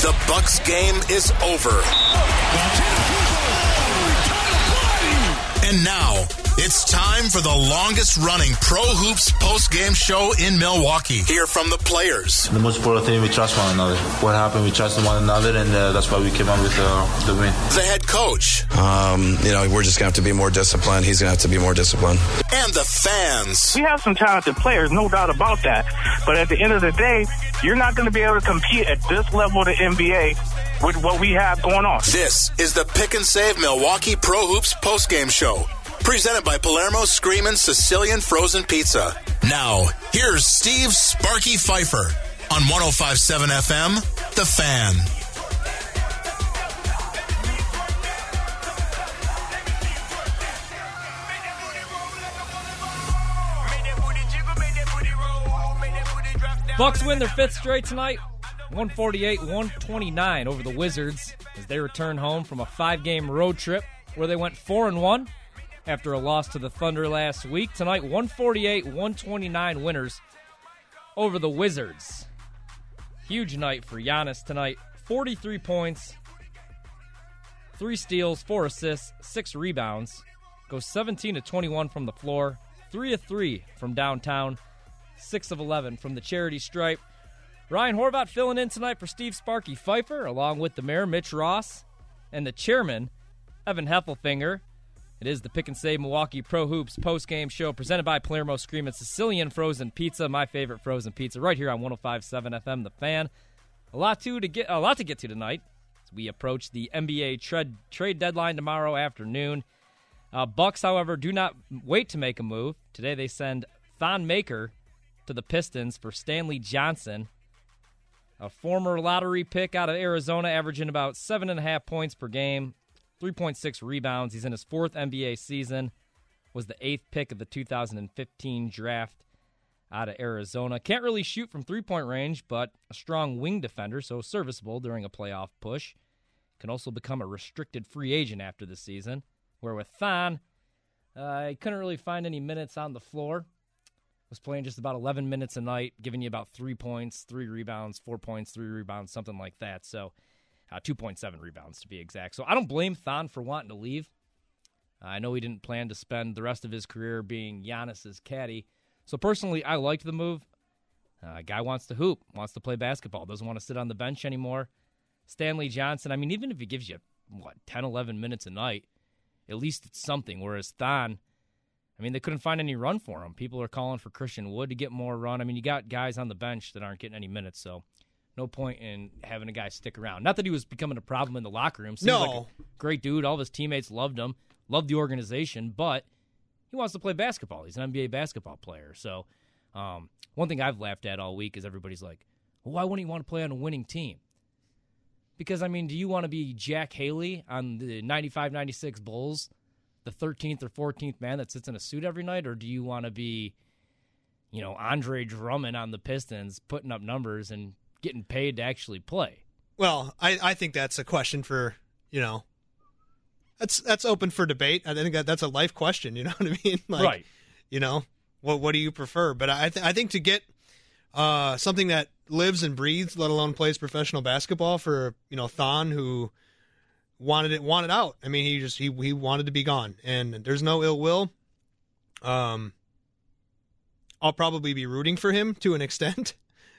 The Bucks game is over. And now it's time for the longest running Pro Hoops post game show in Milwaukee. Hear from the players. The most important thing, we trust one another. What happened, we trusted one another, and uh, that's why we came out with uh, the win. The head coach. Um, you know, we're just going to have to be more disciplined. He's going to have to be more disciplined. And the fans. We have some talented players, no doubt about that. But at the end of the day, you're not going to be able to compete at this level of the NBA with what we have going on. This is the Pick and Save Milwaukee Pro Hoops post game show, presented by Palermo Screamin' Sicilian Frozen Pizza. Now, here's Steve Sparky Pfeiffer on 1057 FM, The Fan. Bucks win their fifth straight tonight, 148-129 over the Wizards as they return home from a five-game road trip where they went 4 and 1 after a loss to the Thunder last week. Tonight 148-129 winners over the Wizards. Huge night for Giannis tonight. 43 points, 3 steals, 4 assists, 6 rebounds. Goes 17 to 21 from the floor, 3 of 3 from downtown. 6 of 11 from the charity stripe. Ryan Horvat filling in tonight for Steve Sparky Pfeiffer, along with the mayor, Mitch Ross, and the chairman, Evan Heffelfinger. It is the Pick and Save Milwaukee Pro Hoops post-game show presented by Palermo Screamin' Sicilian Frozen Pizza, my favorite frozen pizza, right here on 105.7 FM. The Fan. A lot to, to get a lot to get to tonight as we approach the NBA trade trade deadline tomorrow afternoon. Uh, Bucks, however, do not wait to make a move. Today they send Thon Maker to the Pistons for Stanley Johnson, a former lottery pick out of Arizona, averaging about seven and a half points per game, 3.6 rebounds. He's in his fourth NBA season. Was the eighth pick of the 2015 draft out of Arizona. Can't really shoot from three point range, but a strong wing defender, so serviceable during a playoff push. Can also become a restricted free agent after the season. Where with Thon, uh, couldn't really find any minutes on the floor was playing just about 11 minutes a night, giving you about three points, three rebounds, four points, three rebounds, something like that. So, uh, 2.7 rebounds to be exact. So, I don't blame Thon for wanting to leave. I know he didn't plan to spend the rest of his career being Giannis's caddy. So, personally, I liked the move. Uh, guy wants to hoop, wants to play basketball, doesn't want to sit on the bench anymore. Stanley Johnson, I mean, even if he gives you, what, 10, 11 minutes a night, at least it's something. Whereas Thon, I mean, they couldn't find any run for him. People are calling for Christian Wood to get more run. I mean, you got guys on the bench that aren't getting any minutes, so no point in having a guy stick around. Not that he was becoming a problem in the locker room. Seems No. like a great dude. All of his teammates loved him, loved the organization, but he wants to play basketball. He's an NBA basketball player. So, um, one thing I've laughed at all week is everybody's like, well, why wouldn't he want to play on a winning team? Because, I mean, do you want to be Jack Haley on the 95 96 Bulls, the 13th or 14th man that sits in a suit every night? Or do you want to be, you know, Andre Drummond on the Pistons putting up numbers and getting paid to actually play? Well, I, I think that's a question for you know. That's that's open for debate. I think that that's a life question. You know what I mean? Like, Right. You know, what what do you prefer? But I th- I think to get uh, something that lives and breathes, let alone plays professional basketball for you know Thon who wanted it wanted out. I mean, he just he he wanted to be gone, and there's no ill will. Um, I'll probably be rooting for him to an extent,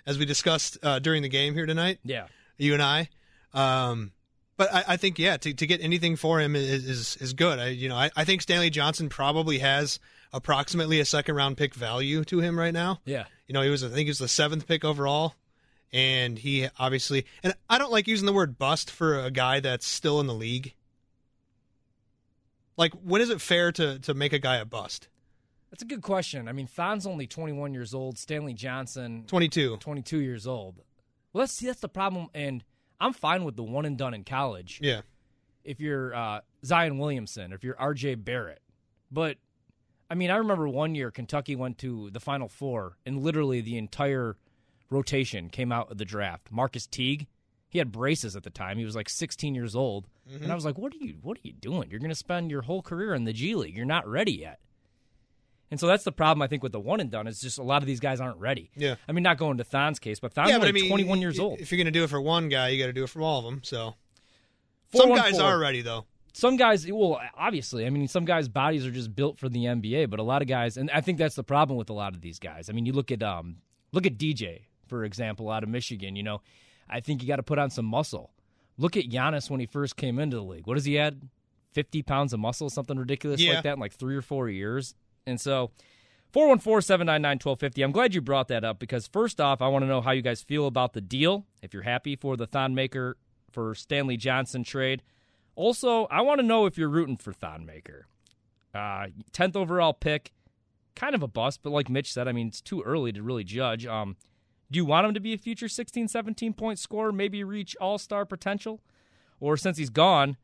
as we discussed uh, during the game here tonight Yeah. you and I. Um, but I, I think yeah, to, to get anything for him is is, is good. I you know I, I think Stanley Johnson probably has approximately a second round pick value to him right now. Yeah. You know he was I think he was the seventh pick overall, and he obviously and I don't like using the word bust for a guy that's still in the league. Like when is it fair to to make a guy a bust? That's a good question. I mean, Thon's only 21 years old. Stanley Johnson, 22. 22 years old. Well, let's see. That's the problem. And I'm fine with the one and done in college. Yeah. If you're uh, Zion Williamson, if you're R.J. Barrett, but I mean, I remember one year Kentucky went to the Final Four, and literally the entire rotation came out of the draft. Marcus Teague, he had braces at the time. He was like 16 years old, Mm-hmm. and I was like, "What are you? What are you doing? You're going to spend your whole career in the G League. You're not ready yet." And so that's the problem I think with the one and done is just a lot of these guys aren't ready. Yeah. I mean, not going to Thon's case, but Thon's yeah, only but I mean, 21 years old. If you're going to do it for one guy, you got to do it for all of them. So some guys are ready though. some guys well obviously i mean some guys bodies are just built for the nba but a lot of guys and i think that's the problem with a lot of these guys i mean you look at um look at dj for example out of michigan you know i think you got to put on some muscle look at Giannis when he first came into the league what does he add? 50 pounds of muscle something ridiculous Yeah. like that in like three or four years and so 414-799-1250 i'm glad you brought that up because first off i want to know how you guys feel about the deal if you're happy for the thon maker for stanley johnson trade also, I want to know if you're rooting for Thon Maker. Uh, 10th overall pick, kind of a bust, but like Mitch said, I mean, it's too early to really judge. Um, do you want him to be a future 16, 17 point scorer, maybe reach all star potential? Or since he's gone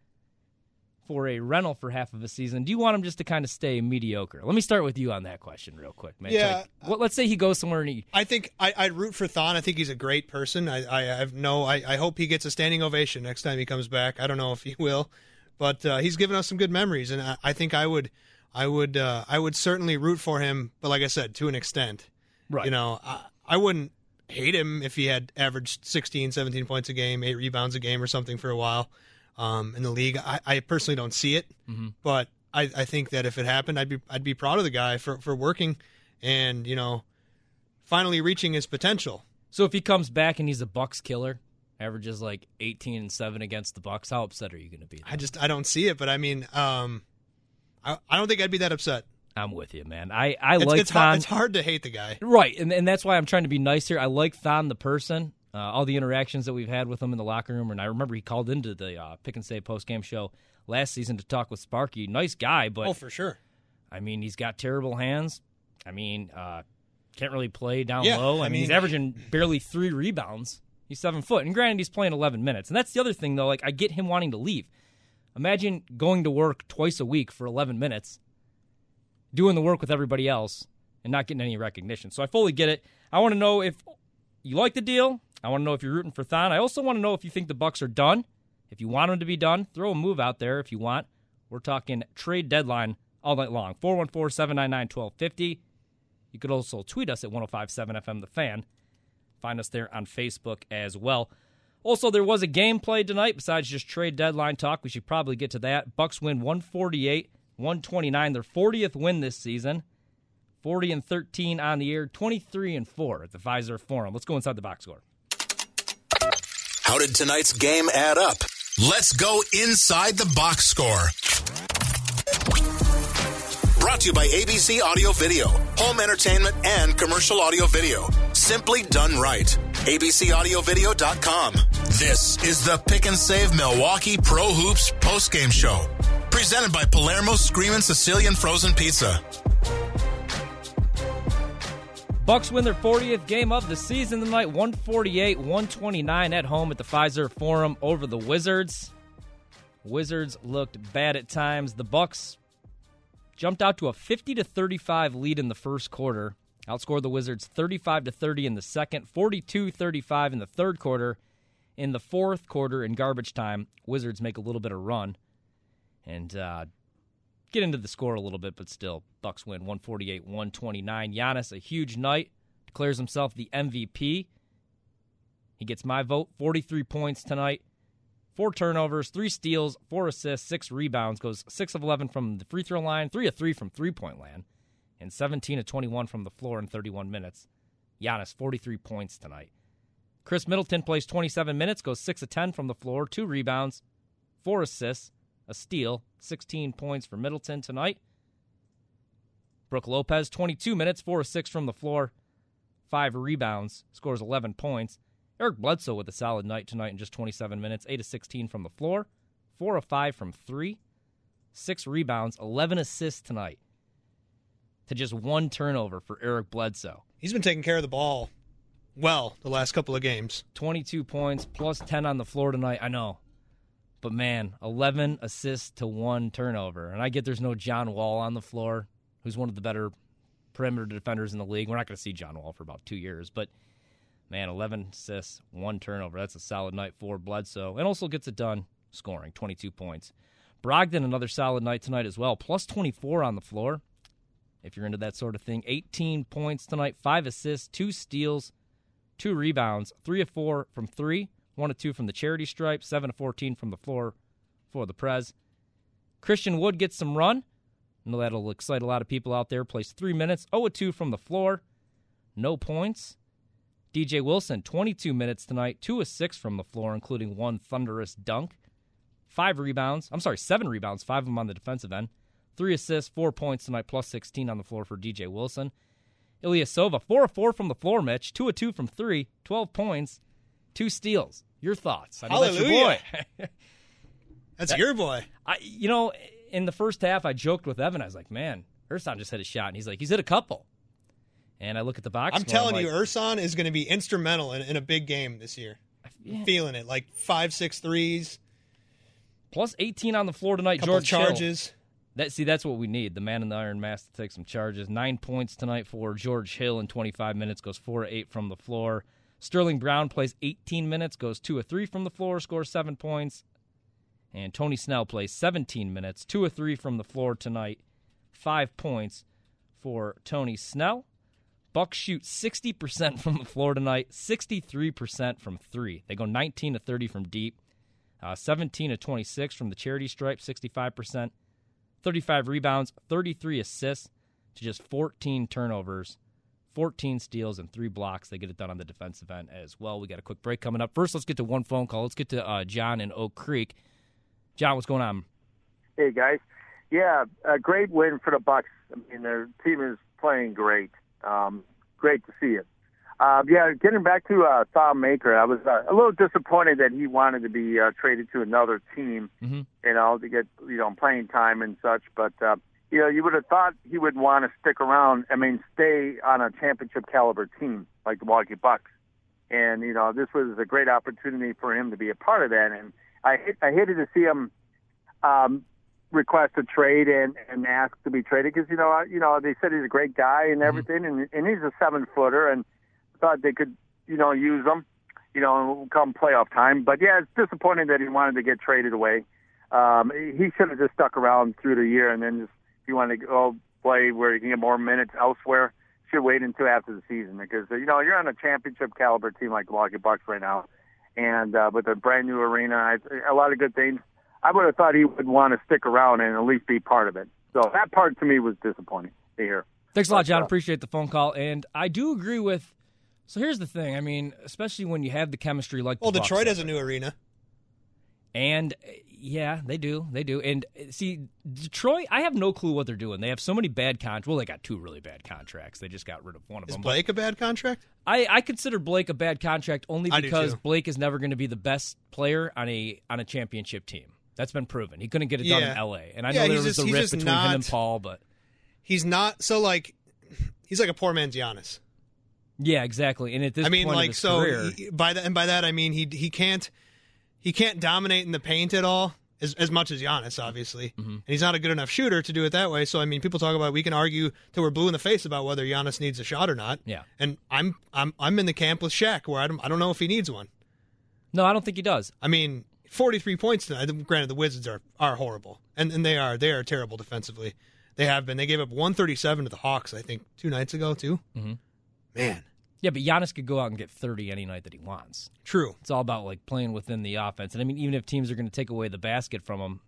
for a rental for half of a season, do you want him just to kind of stay mediocre? Let me start with you on that question, real quick, Mitch. Yeah. Like, well, let's say he goes somewhere and he. I think I, I'd root for Thon. I think he's a great person. I, I have no. I, I hope he gets a standing ovation next time he comes back. I don't know if he will, but uh, he's given us some good memories, and I, I think I would, I would, uh, I would certainly root for him. But like I said, to an extent, Right. You know, I, I wouldn't hate him if he had averaged 16, 17 points a game, eight rebounds a game, or something for a while um, in the league. I, I personally don't see it, but I, I think that if it happened, I'd be I'd be proud of the guy for, for working and you know finally reaching his potential. So if he comes back and he's a Bucks killer, averages like 18 and 7 against the Bucks, how upset are you going to be? I just I don't see it, but I mean, um, I, I don't think I'd be that upset. I'm with you, man. I, I It's, like it's, Thon. hard, it's hard to hate the guy. Right, and, and that's why I'm trying to be nice here. I like Thon the person. Uh, all the interactions that we've had with him in the locker room, and I remember he called into the uh, Pick and Save post game show last season to talk with Sparky. Nice guy, but Oh, for sure. I mean, he's got terrible hands. I mean, uh, can't really play down Yeah, low. I, I mean, he's averaging barely three rebounds. He's seven foot, and granted, he's playing 11 minutes. And that's the other thing, though. Like, I get him wanting to leave. Imagine going to work twice a week for 11 minutes, doing the work with everybody else, and not getting any recognition. So I fully get it. I want to know if you like the deal. I want to know if you're rooting for Thon. I also want to know if you think the Bucks are done. If you want them to be done, throw a move out there if you want. We're talking trade deadline all night long. 414 799 1250. You could also tweet us at 1057 FM The Fan. Find us there on Facebook as well. Also, there was a game played tonight besides just trade deadline talk. We should probably get to that. Bucks win 148 129, their 40th win this season. 40 and 13 on the year, 23 and 4 at the Fiserv Forum. Let's go inside the box score. How did tonight's game add up? Let's go inside the box score. Brought to you by ABC Audio Video, home entertainment and commercial audio video. Simply done right. ABCAudioVideo.com. This is the Pick and Save Milwaukee Pro Hoops postgame show. Presented by Palermo Screamin' Sicilian Frozen Pizza. Bucks win their 40th game of the season tonight, 148 129 at home at the Fiserv Forum over the Wizards. Wizards looked bad at times. The Bucks jumped out to a 50 to 35 lead in the first quarter. Outscored the Wizards 35 to 30 in the second, 42-35 in the third quarter. In the fourth quarter, in garbage time, Wizards make a little bit of run and uh, get into the score a little bit, but still, Bucks win 148-129. Giannis, a huge night, declares himself the MVP. He gets my vote, 43 points tonight, four turnovers, three steals, four assists, six rebounds, goes 6 of 11 from the free throw line, 3 of 3 from three-point land, and 17 of 21 from the floor in 31 minutes. Giannis, 43 points tonight. Khris Middleton plays 27 minutes, goes 6 of 10 from the floor, two rebounds, four assists, a steal, 16 points for Middleton tonight. Brook Lopez, 22 minutes, 4 of 6 from the floor, 5 rebounds, scores 11 points. Eric Bledsoe with a solid night tonight in just 27 minutes, 8 of 16 from the floor, 4 of 5 from 3, 6 rebounds, 11 assists tonight. to just one turnover for Eric Bledsoe. He's been taking care of the ball well the last couple of games. 22 points plus 10 on the floor tonight. I know. But man, 11 assists to one turnover. And I get there's no John Wall on the floor, who's one of the better perimeter defenders in the league. We're not going to see John Wall for about two years. But man, 11 assists, one turnover. That's a solid night for Bledsoe. And also gets it done scoring 22 points. Brogdon, another solid night tonight as well, plus 24 on the floor. If you're into that sort of thing, 18 points tonight, five assists, two steals, two rebounds, three of four from three, one of two from the charity stripe, seven of 14 from the floor for the Prez. Christian Wood gets some run. I know that'll excite a lot of people out there. Plays three minutes, 0 2 from the floor, no points. DJ Wilson, 22 minutes tonight, two of six from the floor, including one thunderous dunk. Five rebounds. I'm sorry, seven rebounds, five of them on the defensive end. Three assists, four points tonight, plus 16 on the floor for DJ Wilson. Ilyasova, 4 of 4 from the floor, Mitch. 2 of 2 from 3, 12 points, two steals. Your thoughts? I know Hallelujah. that's your boy. that's that, your boy. I, you know, in the first half, I joked with Evan. I was like, man, Ersan just hit a shot. And he's like, he's hit a couple. And I look at the box. I'm telling I'm you, Ersan is going to be instrumental in, in, a big game this year. Yeah. Feeling it. Like five, six threes. Plus 18 on the floor tonight. Couple George charges. Hill. That see, that's what we need. The man in the iron mask to take some charges. Nine points tonight for George Hill in 25 minutes. Goes four eight from the floor. Sterling Brown plays 18 minutes. Goes two or three from the floor. Scores seven points. And Tony Snell plays 17 minutes. Two or three from the floor tonight. Five points for Tony Snell. Bucks shoot 60% from the floor tonight. 63% from three. They go 19 to 30 from deep. Uh, 17 to 26 from the charity stripe. 65%. 35 rebounds, 33 assists to just 14 turnovers, 14 steals, and three blocks. They get it done on the defensive end as well. We got a quick break coming up. First, let's get to one phone call. Let's get to uh, John in Oak Creek. John, what's going on? Hey guys, yeah, a great win for the Bucks. I mean, their team is playing great. Um, great to see it. Uh, yeah, getting back to uh, Maker, I was uh, a little disappointed that he wanted to be uh, traded to another team, mm-hmm. you know, to get you know playing time and such. But uh, you know, you would have thought he would want to stick around. I mean, stay on a championship caliber team like the Milwaukee Bucks. And you know, this was a great opportunity for him to be a part of that. And I I hated to see him um, request a trade and and ask to be traded because you know you know they said he's a great guy and mm-hmm. everything, mm-hmm. and and he's a seven footer and thought they could, you know, use him, you know, come playoff time. But yeah, it's disappointing that he wanted to get traded away. Um, he should have just stuck around through the year and then just if you want to go play where he can get more minutes elsewhere, should wait until after the season because you know you're on a championship caliber team like the Milwaukee Bucks right now, and uh, with a brand new arena, a lot of good things. I would have thought he would want to stick around and at least be part of it. So that part to me was disappointing to hear. Thanks a lot, John. Appreciate the phone call, and I do agree with so here's the thing. I mean, especially when you have the chemistry like. Well, Detroit has a new arena. And uh, yeah, they do. They do. And uh, see, Detroit, I have no clue what they're doing. They have so many bad contracts. Well, they got two really bad contracts. They just got rid of one of is them. Is Blake a bad contract? I, I consider Blake a bad contract only because Blake is never going to be the best player on a on a championship team. That's been proven. He couldn't get it yeah. done in L.A. And I yeah, know there was just, a rift between not, him and Paul, but he's not. So like, he's like a poor man's Giannis. Yeah, exactly. And at this, I mean, like, so career, he, by that, and by that I mean he he can't he can't dominate in the paint at all as as much as Giannis, obviously, mm-hmm. and he's not a good enough shooter to do it that way. So I mean, people talk about we can argue till we're blue in the face about whether Giannis needs a shot or not. Yeah, and I'm I'm I'm in the camp with Shaq where I don't I don't know if he needs one. No, I don't think he does. I mean, 43 points tonight. Granted, the Wizards are are horrible, and and they are they are terrible defensively. They have been. They gave up 137 to the Hawks, I think, two nights ago too. Mm-hmm. Man, yeah, but Giannis could go out and get 30 any night that he wants. True. It's all about like playing within the offense. And I mean, even if teams are going to take away the basket from him,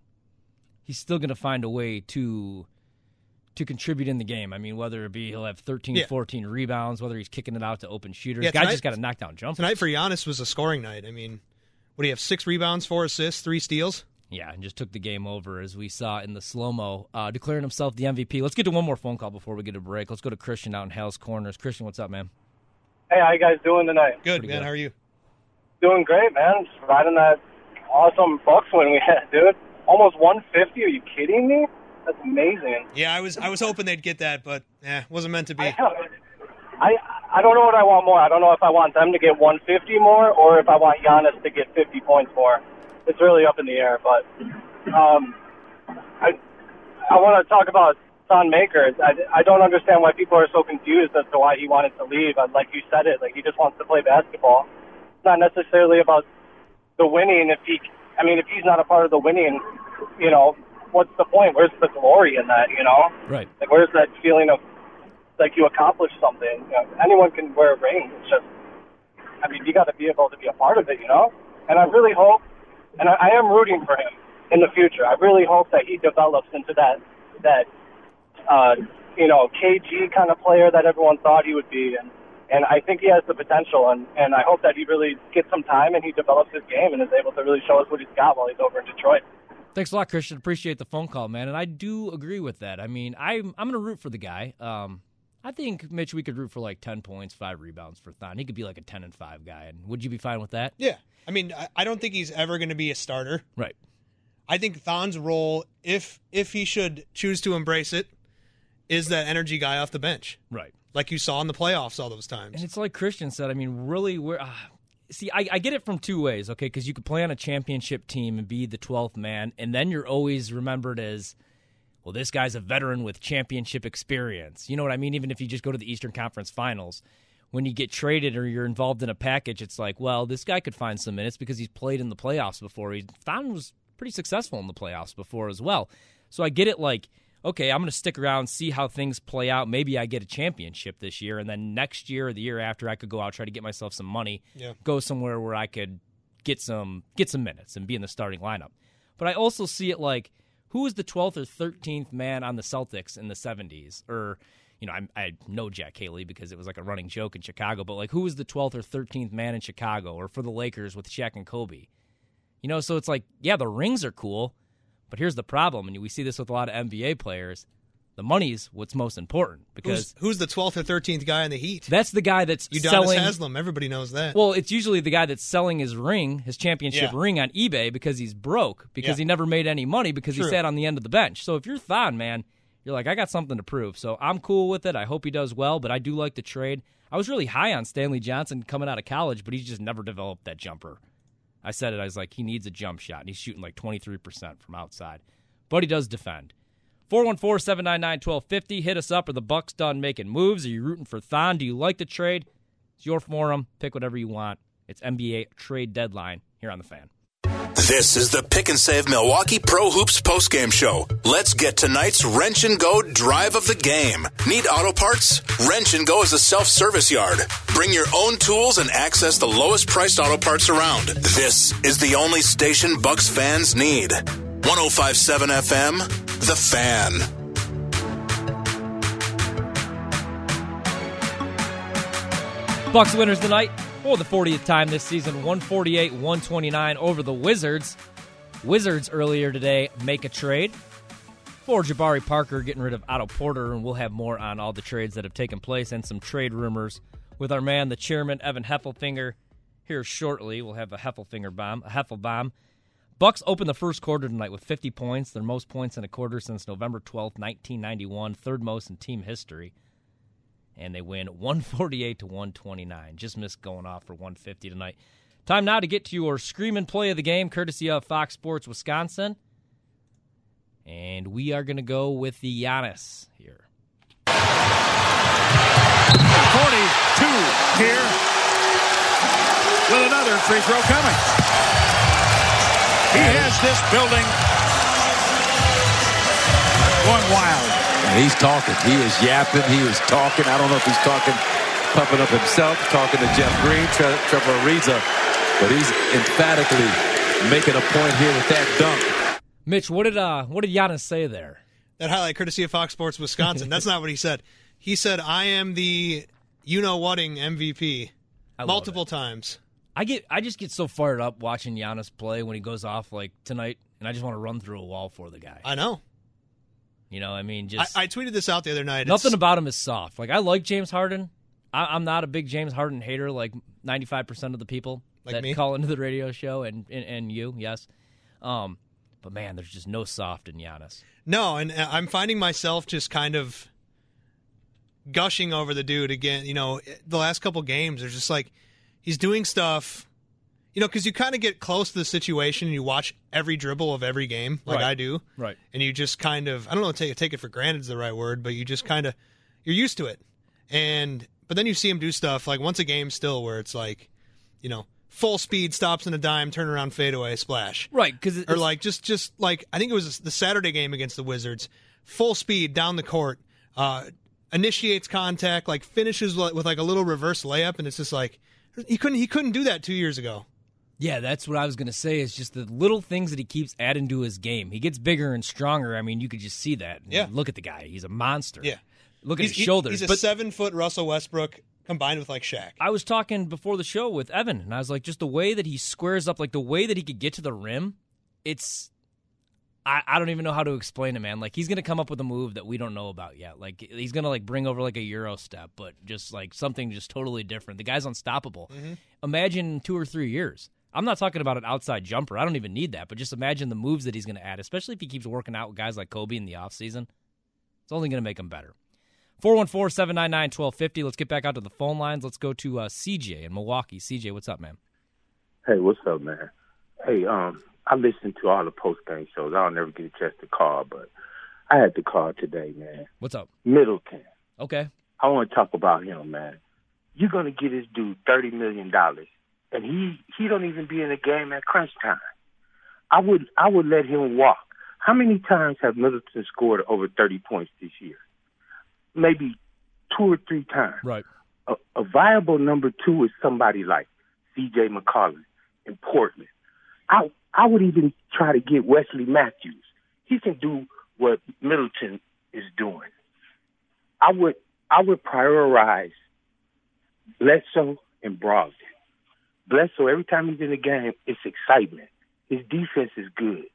he's still going to find a way to to contribute in the game. I mean, whether it be he'll have 13, yeah. 14 rebounds, whether he's kicking it out to open shooters. Yeah, Guy just got a knockdown jump. Tonight for Giannis was a scoring night. I mean, what do you have? Six rebounds, four assists, three steals. Yeah, and just took the game over as we saw in the slow mo, uh, declaring himself the MVP. Let's get to one more phone call before we get a break. Let's go to Christian out in Hales Corners. Christian, what's up, man? Hey, how you guys doing tonight? Good, Pretty man. Good. How are you? Doing great, man. Just riding that awesome Bucks win we had, dude. Almost 150. Are you kidding me? That's amazing. Yeah, I was I was hoping they'd get that, but yeah, wasn't meant to be. I, I I don't know what I want more. I don't know if I want them to get 150 more or if I want Giannis to get 50 points more. It's really up in the air. But um, I I want to talk about Thon Maker. I, I don't understand why people are so confused as to why he wanted to leave. Uh, like you said it, like he just wants to play basketball. It's not necessarily about the winning. If he, I mean, if he's not a part of the winning, you know, what's the point? Where's the glory in that? You know, Right. like where's that feeling of like you accomplished something? You know, anyone can wear a ring. It's just, I mean, you got to be able to be a part of it, you know. And I really hope, and I, I am rooting for him in the future. I really hope that he develops into that that uh, you know KG kind of player that everyone thought he would be, and and I think he has the potential, and and I hope that he really gets some time and he develops his game and is able to really show us what he's got while he's over in Detroit. Thanks a lot, Christian. Appreciate the phone call, man. And I do agree with that. I mean, I'm I'm gonna root for the guy. Um, I think Mitch, we could root for like ten points, five rebounds for Thon. He could be like a ten and five guy. And would you be fine with that? Yeah, I mean, I, I don't think he's ever going to be a starter. Right. I think Thon's role, if if he should choose to embrace it, is that energy guy off the bench, Right. like you saw in the playoffs all those times. And it's like Christian said. I mean, really, we're. Uh, see, I, I get it from two ways, okay? Because you could play on a championship team and be the 12th man, and then you're always remembered as, well, this guy's a veteran with championship experience. You know what I mean? Even if you just go to the Eastern Conference Finals, when you get traded or you're involved in a package, it's like, well, this guy could find some minutes because he's played in the playoffs before. He found was pretty successful in the playoffs before as well. So I get it. Like, okay, I'm going to stick around, see how things play out. Maybe I get a championship this year, and then next year or the year after, I could go out try to get myself some money, Yeah. go somewhere where I could get some get some minutes and be in the starting lineup. But I also see it like who was the 12th or 13th man on the Celtics in the 70s or you know, I, I know Jack Haley because it was like a running joke in Chicago, but like who was the 12th or 13th man in Chicago or for the Lakers with Shaq and Kobe? You know, so it's like, yeah, the rings are cool, but here's the problem, and we see this with a lot of NBA players. The money's what's most important because who's, who's the twelfth or thirteenth guy in the Heat? that's the guy that's Udonis selling. Haslem. Everybody knows that. Well, it's usually the guy that's selling his ring, his championship Yeah. ring on eBay because he's broke because Yeah. he never made any money because True. he sat on the end of the bench. So if you're Thon, man, you're like, I got something to prove. So I'm cool with it. I hope he does well, but I do like the trade. I was really high on Stanley Johnson coming out of college, but he's just never developed that jumper. I said it. I was like, he needs a jump shot, and he's shooting like 23% from outside. But he does defend. 414 799 1250. Hit us up. Are the Bucks done making moves? Are you rooting for Thon? Do you like the trade? It's your forum. Pick whatever you want. It's NBA trade deadline here on the fan. This is the Pick and Save Milwaukee Pro Hoops postgame show. Let's get tonight's Wrench and Go drive of the game. Need auto parts? Wrench and Go is a self-service yard. Bring your own tools and access the lowest priced auto parts around. This is the only station Bucks fans need. 1057 FM, The Fan. Bucks winners tonight for the 40th time this season 148 129 over the Wizards. Wizards earlier today make a trade for Jabari Parker getting rid of Otto Porter, and we'll have more on all the trades that have taken place and some trade rumors with our man, the chairman, Evan Heffelfinger, here shortly. We'll have a Heffelfinger bomb, a Heffel bomb. Bucks open the first quarter tonight with 50 points, their most points in a quarter since November 12th, 1991, third most in team history and they win 148 to 129. Just missed going off for 150 tonight. Time now to get to your screaming play of the game, courtesy of Fox Sports Wisconsin. And we are going to go with the Giannis here. 42 here with another free throw coming. He has this building going wild. And he's talking. He is yapping. He is talking. I don't know if he's talking, pumping up himself, talking to Jeff Green, Tre- Trevor Ariza, but he's emphatically making a point here with that dunk. Mitch, what did uh what did Giannis say there? That highlight courtesy of Fox Sports Wisconsin. That's not what he said. He said, "I am the you know whating MVP." I love multiple times. I get I just get so fired up watching Giannis play when he goes off like tonight, and I just want to run through a wall for the guy. I know. You know, I mean, just I, I tweeted this out the other night. Nothing It's- about him is soft. Like I like James Harden. I, I'm not a big James Harden hater, like 95 percent of the people Like that me? call into the radio show, and and, and you, yes. Um, But man, there's just no soft in Giannis. No, and uh, I'm finding myself just kind of gushing over the dude again. You know, the last couple games, there's just like he's doing stuff. You know, because you kind of get close to the situation and you watch every dribble of every game, like Right. I do, Right. and you just kind of I don't know take take it for granted is the right word, but you just kind of you're used to it, and but then you see him do stuff like once a game still where it's like, you know, full speed stops in a dime, turn around fadeaway splash, Right, because or like just just like I think it was the Saturday game against the Wizards, full speed down the court, uh, initiates contact, like finishes with, with like a little reverse layup, and it's just like he couldn't he couldn't do that two years ago. Yeah, that's what I was going to say. Is just the little things that he keeps adding to his game. He gets bigger and stronger. I mean, you could just see that. Yeah. Look at the guy. He's a monster. Yeah, Look at he's, his shoulders. he's a but seven foot Russell Westbrook combined with like Shaq. I was talking before the show with Evan, and I was like, just the way that he squares up, like the way that he could get to the rim, it's. I, I don't even know how to explain it, man. Like he's gonna come up with a move that we don't know about yet. Like he's gonna like bring over like a euro step, but just like something just totally different. The guy's unstoppable. Mm-hmm. Imagine in two or three years. I'm not talking about an outside jumper. I don't even need that. But just imagine the moves that he's gonna add, especially if he keeps working out with guys like Kobe in the offseason. It's only gonna make him better. 414 799 1250. Let's get back out to the phone lines. Let's go to uh, CJ in Milwaukee. CJ, what's up, man? Hey, what's up, man? Hey, um, I listen to all the post game shows. I'll never get a chance to call, but I had to call today, man. What's up? Middleton. Okay. I want to talk about him, man. You're gonna get this dude thirty million dollars, and he he don't even be in the game at crunch time. I would I would let him walk. How many times have Middleton scored over thirty points this year? Maybe two or three times. Right. A, a viable number two is somebody like C.J. McCollum in Portland. I I would even try to get Wesley Matthews. He can do what Middleton is doing. I would I would prioritize Bledsoe and Brogdon. Bledsoe, every time he's in the game, it's excitement. His defense is good.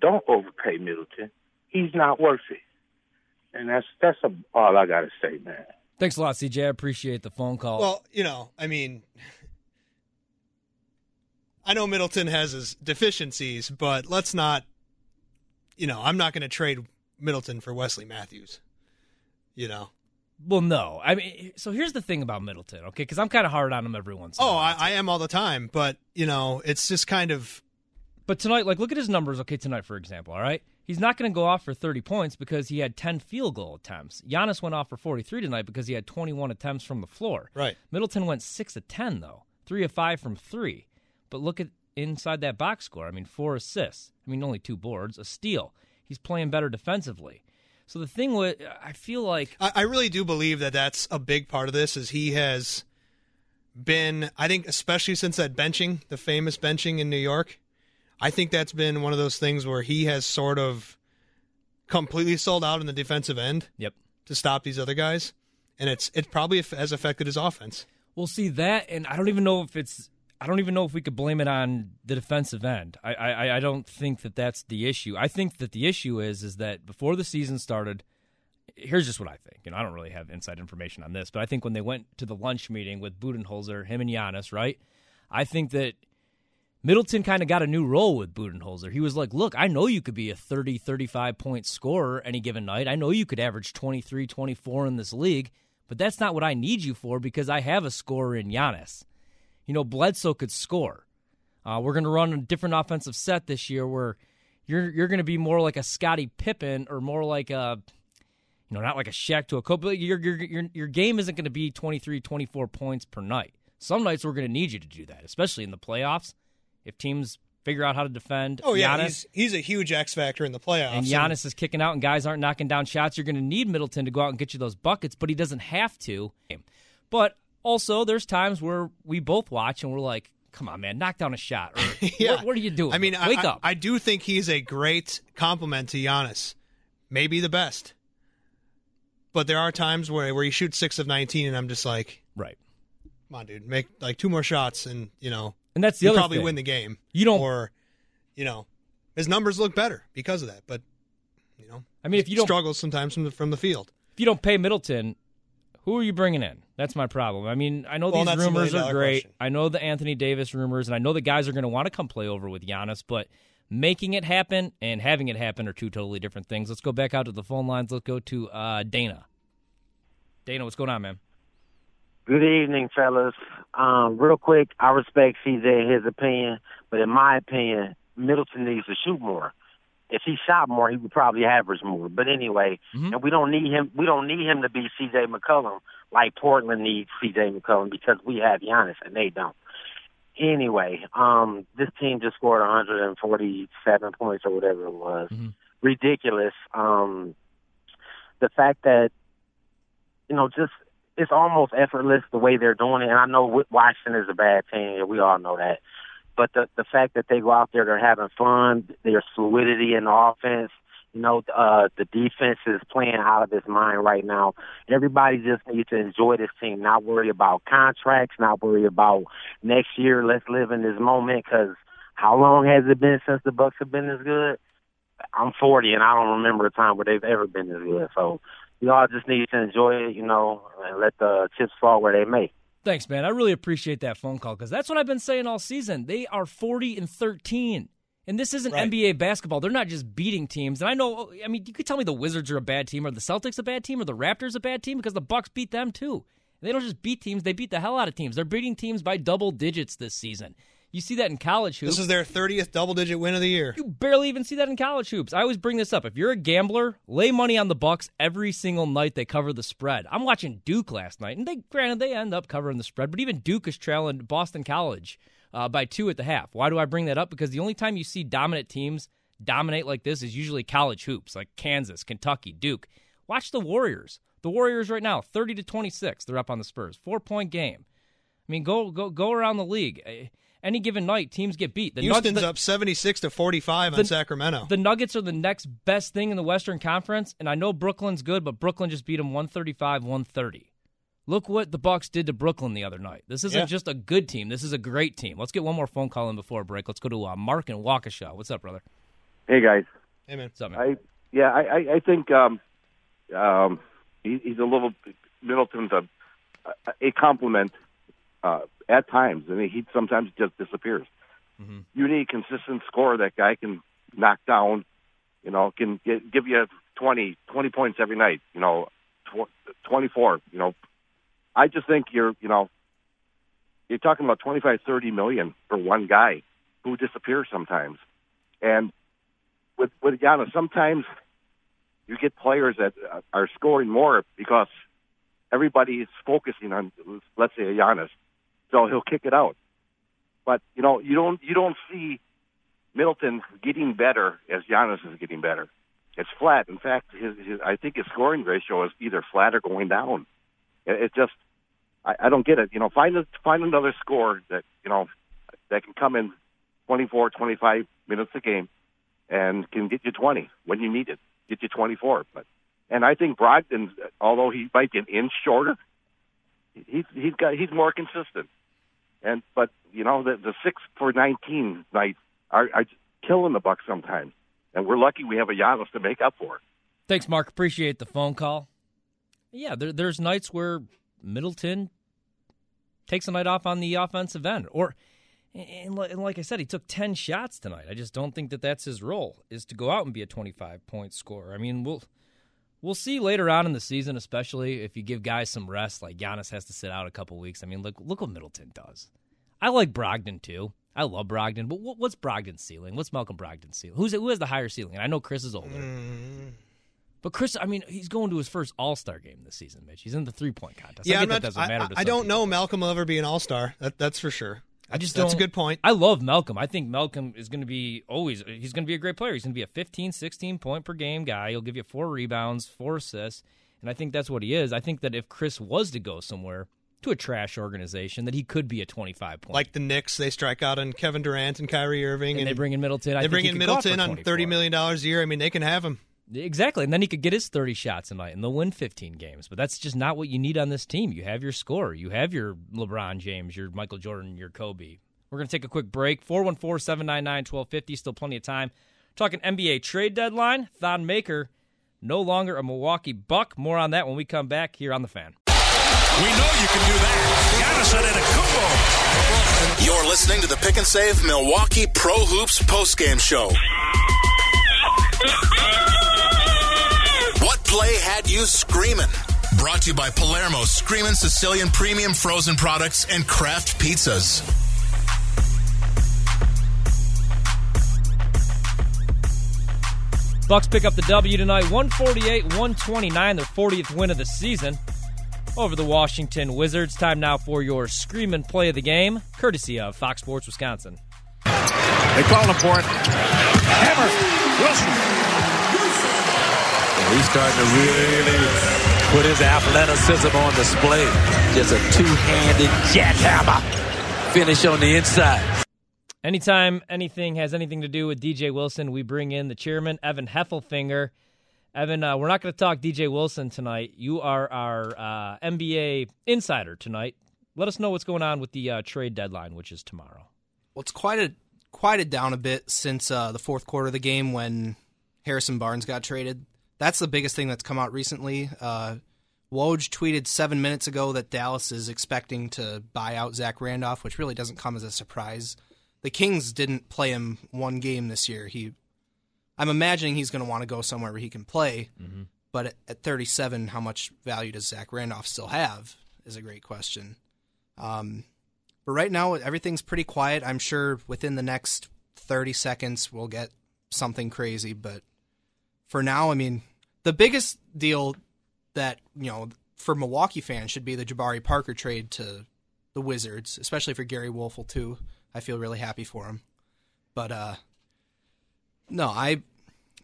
Don't overpay Middleton. He's not worth it. And that's that's a, all I got to say, man. Thanks a lot, CJ. I appreciate the phone call. Well, you know, I mean, I know Middleton has his deficiencies, but let's not, you know, I'm not going to trade Middleton for Wesley Matthews. You know, well, no. I mean, so here's the thing about Middleton, okay? Because I'm kind of hard on him every once in a oh, while. I, I am all the time, but you know, it's just kind of But tonight, like, look at his numbers, okay, tonight, for example, all right? He's not going to go off for 30 points because he had 10 field goal attempts. Giannis went off for 43 tonight because he had 21 attempts from the floor. right. Middleton went 6 of 10, though, 3 of 5 from 3. But look at inside that box score. I mean, four assists. I mean, only two boards, a steal. He's playing better defensively. So the thing with, I feel like I, I really do believe that that's a big part of this. Is he has been, I think, especially since that benching, the famous benching in New York. I think that's been one of those things where he has sort of completely sold out in the defensive end. Yep. To stop these other guys, and it's it probably has affected his offense. We'll see that, and I don't even know if it's. I don't even know if we could blame it on the defensive end. I, I I don't think that that's the issue. I think that the issue is is that before the season started, here's just what I think. You know, I don't really have inside information on this, but I think when they went to the lunch meeting with Budenholzer, him and Giannis, right? I think that Middleton kind of got a new role with Budenholzer. He was like, "Look, I know you could be a 30, 35 point scorer any given night. I know you could average 23, 24 in this league, but that's not what I need you for because I have a scorer in Giannis. You know, Bledsoe could score. Uh, we're going to run a different offensive set this year where you're you're going to be more like a Scottie Pippen or more like a you know, not like a Shaq to a Kobe. but Your your your, your game isn't going to be 23, 24 points per night. Some nights we're going to need you to do that, especially in the playoffs. If teams figure out how to defend Oh yeah, Giannis, he's he's a huge X factor in the playoffs. and Giannis is kicking out and guys aren't knocking down shots, you're going to need Middleton to go out and get you those buckets, but he doesn't have to. But also, there's times where we both watch and we're like, come on, man, knock down a shot. Or, yeah. what, what are you doing? I mean, wake I, up. I do think he's a great complement to Giannis, maybe the best. But there are times where where he shoots six of nineteen, and I'm just like, right, come on, dude, make like two more shots, and you know, and that's the you other probably thing. win the game. You don't- or you know, his numbers look better because of that. But you know, I mean, if you don't struggles sometimes from the from the field. if you don't pay Middleton, who are you bringing in? That's my problem. I mean, I know Well, these rumors are great. question. I know the Anthony Davis rumors, and I know the guys are going to want to come play over with Giannis, but Making it happen and having it happen are two totally different things. Let's go back out to the phone lines. Let's go to uh, Dana. Dana, what's going on, man? Good evening, fellas. Um, real quick, I respect CJ and his opinion, but in my opinion, Middleton needs to shoot more. If he shot more, he would probably average more. But anyway, Mm-hmm. and we don't need him. We don't need him to be CJ McCollum like Portland needs CJ McCollum because we have Giannis and they don't. Anyway, um, this team just scored 147 points or whatever it was. Ridiculous. Um, the fact that you know, just it's almost effortless the way they're doing it. And I know Washington is a bad team. We all know that. But the the fact that they go out there, they're having fun, their fluidity in the offense. You know, uh, the defense is playing out of its mind right now. Everybody just needs to enjoy this team, not worry about contracts, not worry about next year. Let's live in this moment because how long has it been since the Bucks have been this good? I'm 40 and I don't remember a time where they've ever been this good. So we all just need to enjoy it, you know, and let the chips fall where they may. Thanks, man. I really appreciate that phone call because that's what I've been saying all season. They are 40 and 13. And this isn't NBA basketball. They're not just beating teams. And I know, I mean, you could tell me the Wizards are a bad team, or the Celtics a bad team, or the Raptors a bad team because the Bucks beat them too. They don't just beat teams; they beat the hell out of teams. They're beating teams by double digits this season. You see that in college hoops. This is their 30th double digit win of the year. You barely even see that in college hoops. I always bring this up. If you're a gambler, lay money on the Bucks every single night they cover the spread. I'm watching Duke last night, and they granted they end up covering the spread, but even Duke is trailing Boston College uh, by two at the half. Why do I bring that up? Because the only time you see dominant teams dominate like this is usually college hoops, like Kansas, Kentucky, Duke. Watch the Warriors. The Warriors right now, 30 to 26. They're up on the Spurs. Four point game. I mean, go go go around the league. Any given night, teams get beat. The Nug- Houston's the- up 76 to 45 on Sacramento. The Nuggets are the next best thing in the Western Conference, and I know Brooklyn's good, but Brooklyn just beat them 135-130. Look what the Bucks did to Brooklyn the other night. This isn't Yeah. just a good team. This is a great team. Let's get one more phone call in before break. Let's go to uh, Mark and Waukesha. What's up, brother? Hey guys. Hey man. What's up, man? I yeah, I I, I think um um he, he's a little Middleton's a a complement uh, at times, and he sometimes just disappears. You need a consistent score that guy can knock down. You know, can get, give you 20, 20 points every night. You know, tw- twenty four. You know, I just think you're you know you're talking about twenty five, thirty million for one guy who disappears sometimes, and with with Giannis, sometimes you get players that uh, are scoring more because everybody is focusing on, let's say, a Giannis, so he'll kick it out. But you know, you don't you don't see Middleton getting better as Giannis is getting better. It's flat. In fact, his, his I think his scoring ratio is either flat or going down. It, it just I, I don't get it. You know, find a, find another score that you know that can come in 24, 25 minutes a game and can get you 20 when you need it, get you 24. But and I think Brogdon, although he might be an inch shorter, he's he's got he's more consistent. And but you know the the six for 19 nights are, are killing the Bucks sometimes, and we're lucky we have a Giannis to make up for it. Thanks, Mark. Appreciate the phone call. Yeah, there, there's nights where Middleton takes a night off on the offensive end, or and like I said, he took ten shots tonight. I just don't think that that's his role is to go out and be a 25 point scorer. I mean, we'll we'll see later on in the season, especially if you give guys some rest. Like Giannis has to sit out a couple weeks. I mean, look look what Middleton does. I like Brogdon too. I love Brogdon, but what's Brogdon's ceiling? What's Malcolm Brogdon's ceiling? Who's who has the higher ceiling? And I know Khris is older. Mm. But Khris, I mean, he's going to his first All Star game this season, Mitch. He's in the three point contest. Yeah, I not, that doesn't I, matter. I- To I some don't people. know Malcolm will ever be an all star. That, that's for sure. I just That's a good point. I love Malcolm. I think Malcolm is going to be always. He's going to be a great player. He's going to be a 15, 16 point per game guy. He'll give you four rebounds, four assists, and I think that's what he is. I think that if Khris was to go somewhere to a trash organization, that he could be a 25 point. Like the Knicks, they strike out on Kevin Durant and Kyrie Irving, And they bring in Middleton. I They think bring in could go out for Middleton on thirty million dollars a year. I mean, they can have him. Exactly. And then he could get his 30 shots a night and they'll win 15 games. But that's just not what you need on this team. You have your scorer, you have your LeBron James, your Michael Jordan, your Kobe. We're going to take a quick break. 414 799 1250. Still plenty of time. Talking NBA trade deadline. Thon Maker, no longer a Milwaukee Buck. More on that when we come back here on The Fan. We know you can do that. Giannis Antetokounmpo. You're listening to the Pick and Save Milwaukee Pro Hoops postgame show. Play had you screaming? Brought to you by Palermo Screaming Sicilian Premium Frozen Products and Kraft Pizzas. Bucks pick up the W tonight, 148-129, their 40th win of the season over the Washington Wizards. Time now for your screaming play of the game, courtesy of Fox Sports Wisconsin. They called him for it. Hammer. Wilson. He's starting to really put his athleticism on display. Just a two-handed jackhammer finish on the inside. Anytime anything has anything to do with DJ Wilson, we bring in the chairman, Evan Heffelfinger. Evan, uh, we're not going to talk DJ Wilson tonight. You are our uh, NBA insider tonight. Let us know what's going on with the uh, trade deadline, which is tomorrow. Well, it's quite a quieted down a bit since uh, the fourth quarter of the game when Harrison Barnes got traded. That's the biggest thing that's come out recently. Uh, Woj tweeted seven minutes ago that Dallas is expecting to buy out Zach Randolph, which really doesn't come as a surprise. The Kings didn't play him one game this year. He, I'm imagining he's going to want to go somewhere where he can play. Mm-hmm. But at, at 37, how much value does Zach Randolph still have? Is a great question. Um, but right now, everything's pretty quiet. I'm sure within the next 30 seconds, we'll get something crazy. But for now, I mean, the biggest deal that, you know, for Milwaukee fans should be the Jabari Parker trade to the Wizards, especially for Gery Woelfel, too. I feel really happy for him. But, uh, no, I,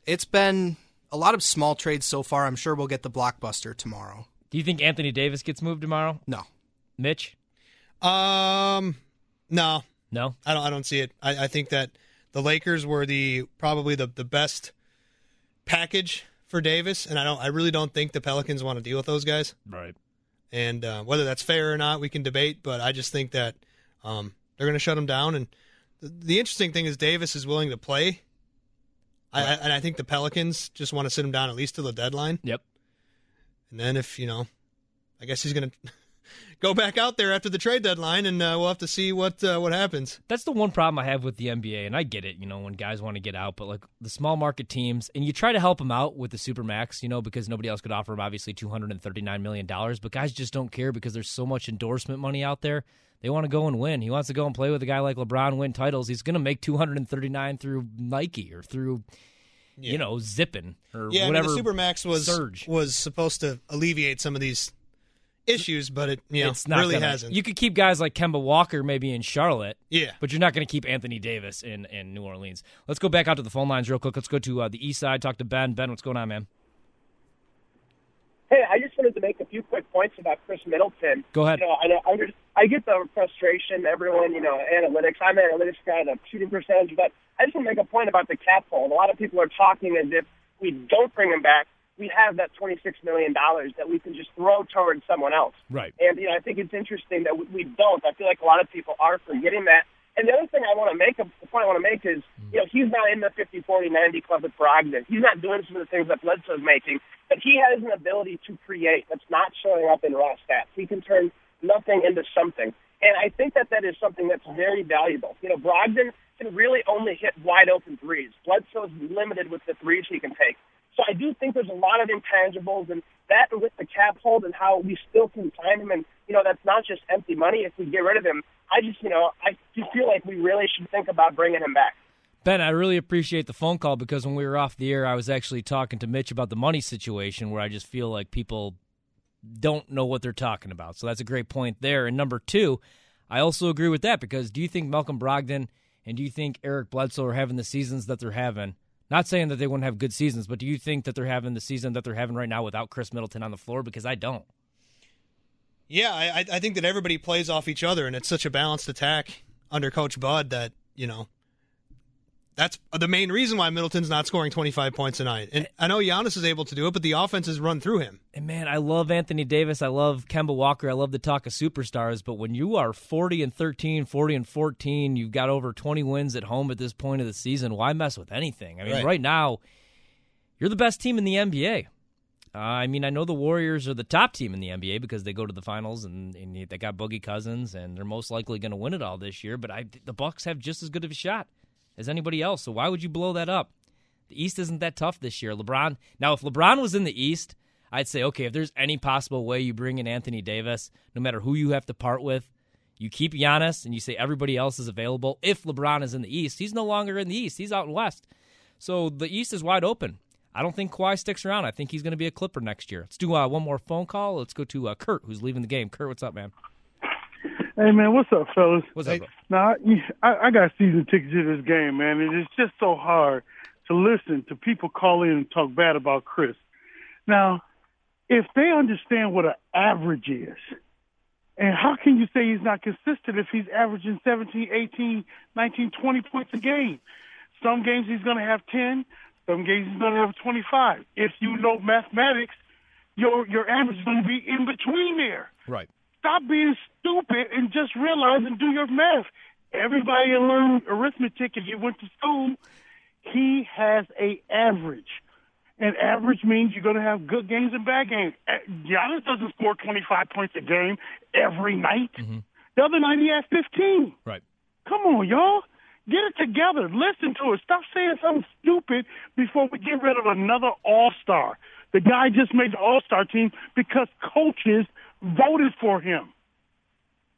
it's been a lot of small trades so far. I'm sure we'll get the blockbuster tomorrow. Do you think Anthony Davis gets moved tomorrow? No. Mitch? Um, no, no, I don't. I don't see it. I, I think that the Lakers were the probably the the best package for Davis, and I don't. I really don't think the Pelicans want to deal with those guys. Right. And uh, whether that's fair or not, we can debate. But I just think that um, they're going to shut him down. And the, the interesting thing is Davis is willing to play. I, I, and I think the Pelicans just want to sit him down at least till the deadline. Yep. And then if you know, I guess he's going to go back out there after the trade deadline, and uh, we'll have to see what uh, what happens. That's the one problem I have with the NBA, and I get it, you know, when guys want to get out, but like the small market teams, and you try to help them out with the super max, you know, because nobody else could offer them obviously two hundred and thirty nine million dollars, but guys just don't care because there's so much endorsement money out there. They want to go and win. He wants to go and play with a guy like LeBron, win titles. He's going to make two hundred and thirty nine through Nike or through. Yeah. You know, zipping or yeah, whatever. I mean, the supermax was surge. was supposed to alleviate some of these issues, but it you know it's not really gonna, hasn't. You could keep guys like Kemba Walker maybe in Charlotte, Yeah. but you're not going to keep Anthony Davis in in New Orleans. Let's go back out to the phone lines real quick. Let's go to uh, the east side. Talk to Ben. Ben, what's going on, man? Hey, I just wanted to make a few quick points about Khris Middleton. Go ahead. You know, I, know- I, under- I get the frustration. Everyone, you know, analytics. I'm an analytics guy, the shooting percentage, but I just want to make a point about the cap hold. A lot of people are talking as if we don't bring him back, we have that $26 million that we can just throw towards someone else. Right. And, you know, I think it's interesting that we, we don't. I feel like a lot of people are forgetting that. And the other thing I want to make, the point I want to make is, mm. you know, he's not in the 50, 40, 90 club with Brogdon. He's not doing some of the things that Bledsoe's making, but he has an ability to create that's not showing up in raw stats. He can turn nothing into something. And I think that that is something that's very valuable. You know, Brogdon can really only hit wide open threes. Bledsoe's limited with the threes he can take. So I do think there's a lot of intangibles, and that with the cap hold and how we still can sign him, and you know that's not just empty money. If we get rid of him, I just you know I just feel like we really should think about bringing him back. Ben, I really appreciate the phone call because when we were off the air, I was actually talking to Mitch about the money situation where I just feel like people don't know what they're talking about. So that's a great point there. And number two, I also agree with that because do you think Malcolm Brogdon and do you think Eric Bledsoe are having the seasons that they're having? Not saying that they wouldn't have good seasons, but do you think that they're having the season that they're having right now without Khris Middleton on the floor? Because I don't. Yeah, I, I think that everybody plays off each other, and it's such a balanced attack under Coach Bud that you know that's the main reason why Middleton's not scoring 25 points a night. And I know Giannis is able to do it, but the offense has run through him. And man, I love Anthony Davis. I love Kemba Walker. I love the talk of superstars. But when you are 40 and 13, 40 and 14, you've got over 20 wins at home at this point of the season. Why mess with anything? I mean, Right. right, now, you're the best team in the NBA. Uh, I mean, I know the Warriors are the top team in the NBA because they go to the finals and, and they got Boogie Cousins, and they're most likely going to win it all this year. But I, the Bucks have just as good of a shot as anybody else. So why would you blow that up? The East isn't that tough this year. LeBron. Now, if LeBron was in the East, I'd say okay. If there's any possible way you bring in Anthony Davis, no matter who you have to part with, you keep Giannis and you say everybody else is available. If LeBron is in the East, he's no longer in the East. He's out in West. So the East is wide open. I don't think Kawhi sticks around. I think he's going to be a Clipper next year. Let's do uh, one more phone call. Let's go to uh, Kurt, who's leaving the game. Kurt, what's up, man? Hey man, what's up, fellas? What's up? Bro? Now I, I got season tickets to this game, man, and it's just so hard to listen to people call in and talk bad about Khris. Now, if they understand what an average is, and how can you say he's not consistent if he's averaging 17, 18, 19, 20 points a game? Some games he's going to have 10, some games he's going to have 25. If you know mathematics, your your average is going to be in between there. Right. Stop being stupid and just realize and do your math. Everybody learned arithmetic if you went to school. He has a average. And average means you're going to have good games and bad games. Uh, Giannis doesn't score 25 points a game every night. Mm-hmm. The other night he had 15. Right. Come on, y'all. Get it together. Listen to it. Stop saying something stupid before we get rid of another All Star. The guy just made the All Star team because coaches voted for him.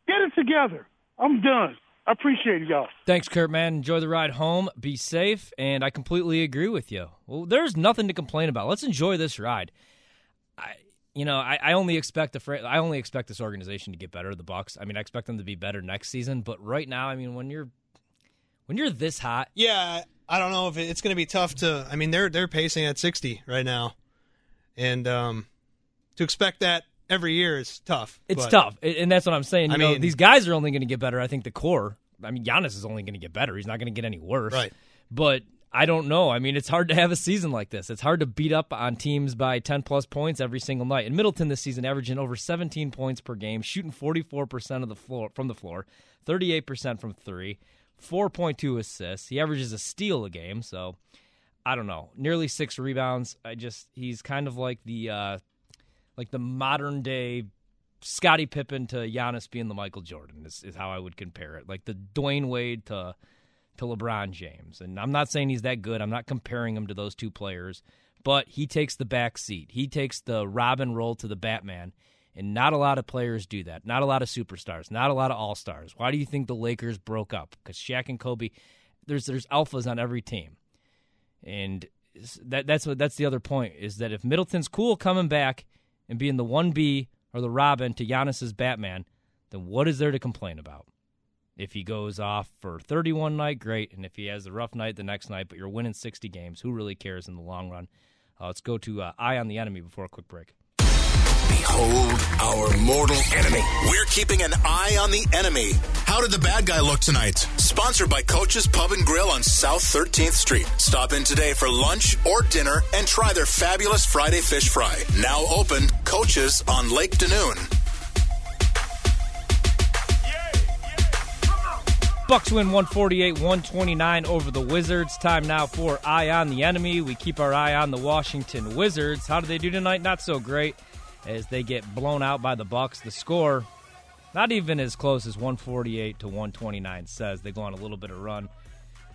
Get it together. I'm done. I appreciate it, y'all. Thanks, Kurt, man. Enjoy the ride home. Be safe. And I completely agree with you. Well, there's nothing to complain about. Let's enjoy this ride. I, you know, I, I only expect the fr- I only expect this organization to get better. The Bucks. I mean, I expect them to be better next season. But right now, I mean, when you're when you're this hot, Yeah, I don't know if it- it's going to be tough to. I mean, they're they're pacing at 60 right now, and um, to expect that every year is tough. it's but- tough, and that's what I'm saying. You I know, mean- these guys are only going to get better. I think the core. I mean, Giannis is only going to get better. He's not going to get any worse. Right. But I don't know. I mean, it's hard to have a season like this. It's hard to beat up on teams by 10 plus points every single night. And Middleton this season averaging over 17 points per game, shooting 44% of the floor from the floor, 38% from 3, 4.2 assists. He averages a steal a game, so I don't know. Nearly 6 rebounds. I just he's kind of like the uh like the modern day Scottie Pippen to Giannis being the Michael Jordan is, is how I would compare it. Like the Dwyane Wade to to LeBron James. And I'm not saying he's that good. I'm not comparing him to those two players, but he takes the back seat. He takes the Robin role to the Batman. And not a lot of players do that. Not a lot of superstars. Not a lot of all stars. Why do you think the Lakers broke up? Because Shaq and Kobe, there's there's alphas on every team, and that that's what that's the other point is that if Middleton's cool coming back and being the one B or the Robin to Giannis's Batman, then what is there to complain about? If he goes off for 31 night, great. And if he has a rough night the next night, but you're winning 60 games, who really cares in the long run? Uh, let's go to uh, Eye on the Enemy before a quick break. Behold our mortal enemy. We're keeping an eye on the enemy. How did the bad guy look tonight? Sponsored by Coach's Pub and Grill on South 13th Street. Stop in today for lunch or dinner and try their fabulous Friday fish fry. Now open, Coach's on Lake Denoon. Bucks win 148-129 over the Wizards. Time now for Eye on the Enemy. We keep our eye on the Washington Wizards. How do they do tonight? Not so great as they get blown out by the Bucks. The score not even as close as 148 to 129 says. They go on a little bit of run.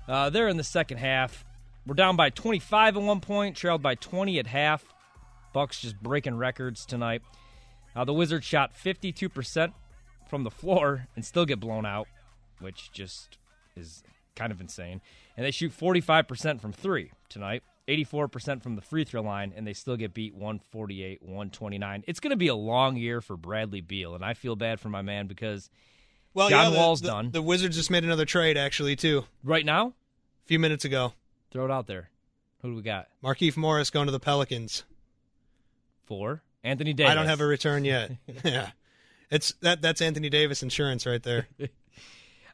Uh, they're in the second half. We're down by 25 at one point, trailed by 20 at half. Bucks just breaking records tonight. Uh, the Wizards shot 52% from the floor and still get blown out, which just is kind of insane. And they shoot 45% from three tonight, 84% from the free throw line, and they still get beat 148 129. It's going to be a long year for Bradley Beal, and I feel bad for my man because Well, John yeah, the, Wall's the- done. The Wizards just made another trade, actually, too. Right now? A few minutes ago. Throw it out there. Who do we got? Markieff Morris going to the Pelicans. Four. Anthony Davis. I don't have a return yet. yeah. It's that that's Anthony Davis insurance right there.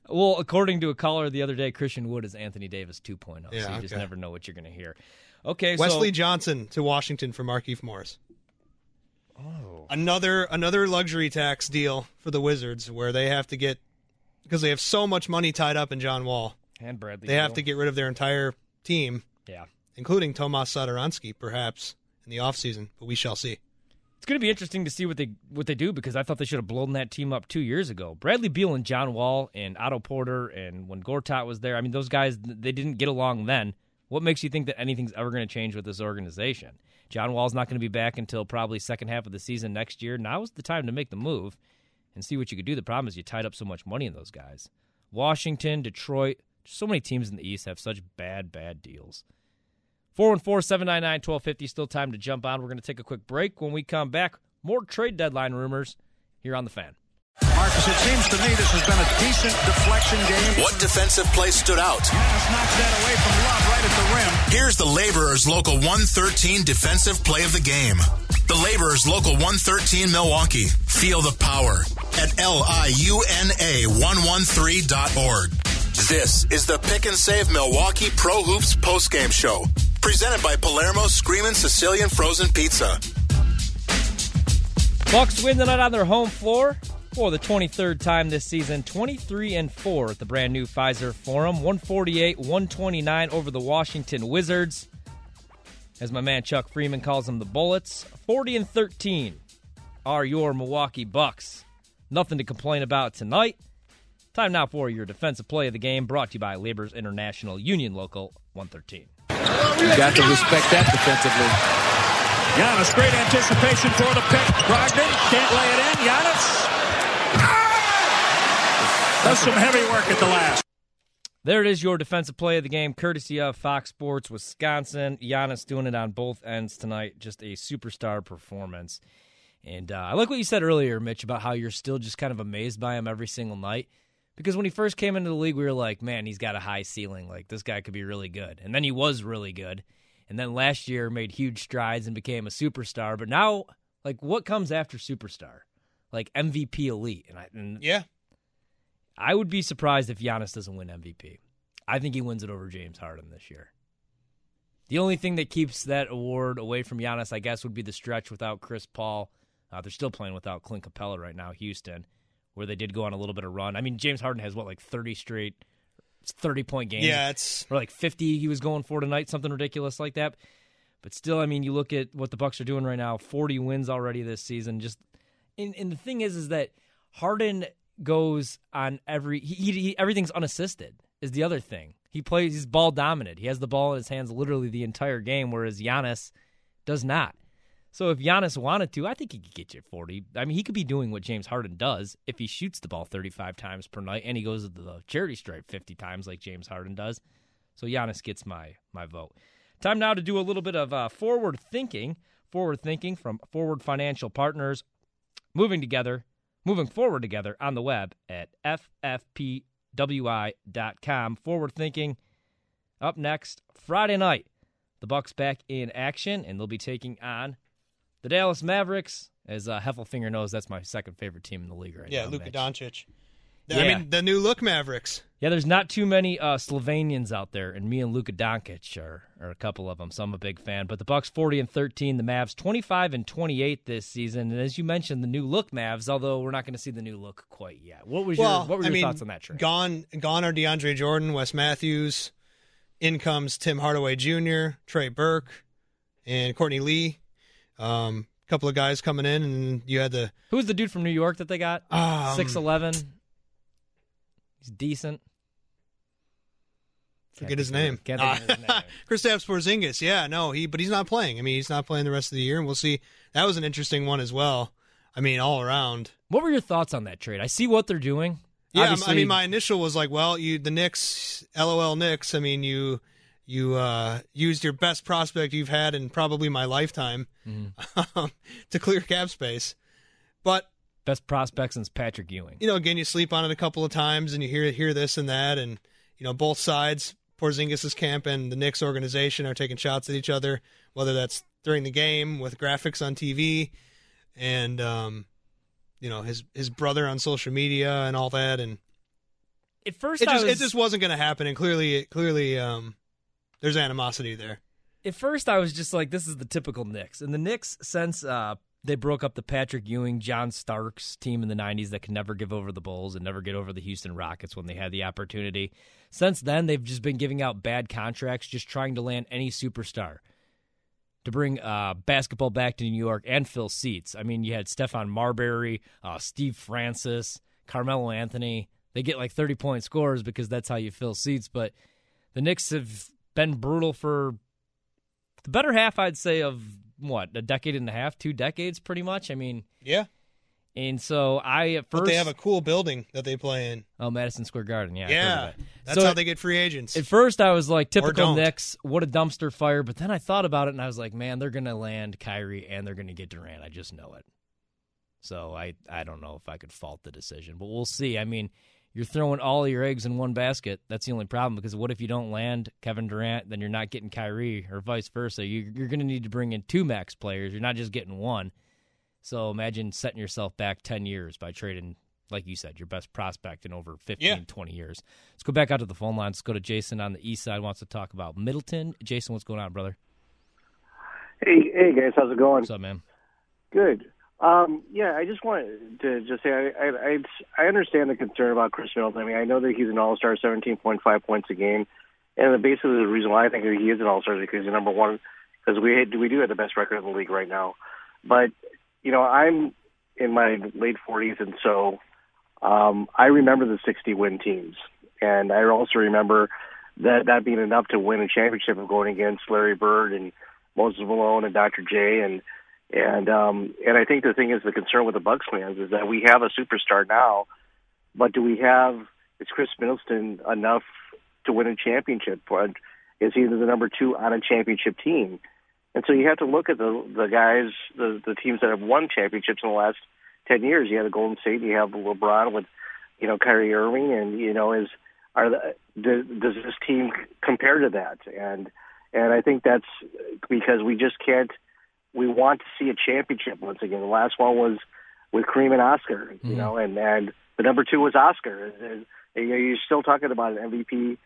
Well, according to a caller the other day, Christian Wood is Anthony Davis 2.0. so Yeah, you just never know what you're going to hear. Okay, Wesley so Johnson to Washington for Markieff Morris. Oh. Another another luxury tax deal for the Wizards where they have to get because they have so much money tied up in John Wall. and Bradley. They have to get rid of their entire team, Yeah. including Tomas Satoransky, perhaps in the offseason, but we shall see. It's going to be interesting to see what they what they do because I thought they should have blown that team up two years ago. Bradley Beal and John Wall and Otto Porter and when Gortat was there, I mean those guys they didn't get along then. What makes you think that anything's ever going to change with this organization? John Wall's not going to be back until probably second half of the season next year. Now is the time to make the move and see what you could do. The problem is you tied up so much money in those guys. Washington, Detroit, so many teams in the East have such bad, bad deals. 414 799 1250. Still time to jump on. We're going to take a quick break. When we come back, more trade deadline rumors here on the fan. Marcus, it seems to me this has been a decent deflection game. What defensive play stood out? Giannis knocks that away from Love right at the rim. Here's the Laborers Local 113 defensive play of the game. The Laborers Local 113 Milwaukee. Feel the power at liuna113.org. This is the Pick and Save Milwaukee Pro Hoops postgame show, presented by Palermo Screamin' Sicilian Frozen Pizza. Bucks win tonight on their home floor for the 23rd time this season, 23 and 4 at the brand new Fiserv Forum, 148 129 over the Washington Wizards. As my man Chuck Freeman calls them, the Bullets. 40 and 13 are your Milwaukee Bucks. Nothing to complain about tonight. Time now for your defensive play of the game, brought to you by Labor's International Union Local 113. You got to respect that defensively. Giannis, great anticipation for the pick. Brogdon can't lay it in. Giannis does some heavy work at the last. There it is, your defensive play of the game, courtesy of Fox Sports Wisconsin. Giannis doing it on both ends tonight. Just a superstar performance. And uh, I like what you said earlier, Mitch, about how you're still just kind of amazed by him every single night. Because when he first came into the league, we were like, man, he's got a high ceiling. Like, this guy could be really good. And then he was really good. And then last year made huge strides and became a superstar. But now, like, what comes after superstar? Like MVP elite. And, I, and yeah, I would be surprised if Giannis doesn't win MVP. I think he wins it over James Harden this year. The only thing that keeps that award away from Giannis, I guess, would be the stretch without Chris Paul. Uh, they're still playing without Clint Capela right now, Houston, where they did go on a little bit of run. I mean, James Harden has what, like 30 straight, 30 point games? Yeah, it's or like 50 he was going for tonight, something ridiculous like that. But still, I mean, you look at what the Bucks are doing right now, 40 wins already this season. Just and, and the thing is, is that Harden goes on every he, he, he, everything's unassisted is the other thing. He plays he's ball dominant. He has the ball in his hands literally the entire game, whereas Giannis does not. So if Giannis wanted to, I think he could get you 40. I mean, he could be doing what James Harden does if he shoots the ball 35 times per night and he goes to the charity stripe 50 times like James Harden does. So Giannis gets my my vote. Time now to do a little bit of uh, forward thinking. Forward thinking from Forward Financial Partners, moving together moving forward together on the web at ffpwi.com. Forward thinking. Up next, Friday night, the Bucks back in action, and they'll be taking on the Dallas Mavericks. As uh, Heffelfinger knows, that's my second favorite team in the league right yeah, now. Luka Mitch. Doncic. Yeah. I mean, the new look Mavericks. Yeah, there's not too many uh, Slovenians out there, and me and Luka Doncic are, are a couple of them, so I'm a big fan. But the Bucks 40 and 13, the Mavs 25 and 28 this season, and as you mentioned, the new look Mavs. Although we're not going to see the new look quite yet. What was well, your what were your mean, thoughts on that trade? Gone, gone are DeAndre Jordan, Wes Matthews. In comes Tim Hardaway Jr., Trey Burke, and Courtney Lee. Um, a couple of guys coming in, and you had the who's the dude from New York that they got? Um, Six eleven. He's decent. Forget his name. Can't of his name. Kristaps Porzingis. Yeah, no, he but he's not playing. I mean, he's not playing the rest of the year, and we'll see. That was an interesting one as well. I mean, all around. What were your thoughts on that trade? I see what they're doing. Yeah, Obviously, I mean, my initial was like, well, you the Knicks, LOL Knicks. I mean, you you uh, used your best prospect you've had in probably my lifetime Mm-hmm. to clear cap space, but best prospect since Patrick Ewing. you know, again, you sleep on it a couple of times, and you hear hear this and that, and you know, both sides, Porzingis' camp and the Knicks organization, are taking shots at each other, whether that's during the game with graphics on TV, and um, you know, his his brother on social media and all that, and At first, it I just was, it just wasn't going to happen, and clearly, clearly, um, there's animosity there. at first I was just like, this is the typical Knicks. And the Knicks, since uh, they broke up the Patrick Ewing, John Starks team in the 90s that could never give over the Bulls and never get over the Houston Rockets when they had the opportunity, since then they've just been giving out bad contracts, just trying to land any superstar. to bring uh, basketball back to New York and fill seats. I mean, you had Stephon Marbury, uh, Steve Francis, Carmelo Anthony. They get like 30 point scores because that's how you fill seats. But the Knicks have been brutal for the better half, I'd say, of what, a decade and a half, two decades pretty much. I mean, yeah. And so I at first But they have a cool building that they play in. Oh, Madison Square Garden. Yeah. Yeah. That's So how they get free agents. At first, I was like, typical. Knicks, what a dumpster fire. But then I thought about it and I was like, man, they're going to land Kyrie and they're going to get Durant. I just know it. So I, I don't know if I could fault the decision, but we'll see. I mean, you're throwing all your eggs in one basket. That's the only problem because what if you don't land Kevin Durant, then you're not getting Kyrie or vice versa. You, you're going to need to bring in two max players. You're not just getting one. So imagine setting yourself back 10 years by trading, like you said, your best prospect in over 15, Yeah. 20 years. Let's go back out to the phone lines. Let's go to Jason on the east side. Wants to talk about Middleton. Jason, what's going on, brother? Hey, hey guys, how's it going? What's up, man? Good. Um, yeah, I just wanted to just say I, I I understand the concern about Khris Middleton. I mean, I know that he's an All Star, seventeen point five points a game, and the basically the reason why I think he is an All Star is because he's number one because we we do have the best record in the league right now. But you know, I'm in my late forties, and so um, I remember the sixty win teams, and I also remember that that being enough to win a championship of going against Larry Bird and Moses Malone and Dr. J and and um and I think the thing is the concern with the Bucks fans is that we have a superstar now, but do we have is Khris Middleton enough to win a championship? Or is he the number two on a championship team? And so you have to look at the the guys, the the teams that have won championships in the last ten years. You have the Golden State, you have LeBron with, you know, Kyrie Irving, and you know is are the, does, does this team compare to that? And and I think that's because we just can't. We want to see a championship once again. The last one was with Kareem and Oscar, you know, and and the number two was Oscar. And, and, you know, you're still talking about an MVP,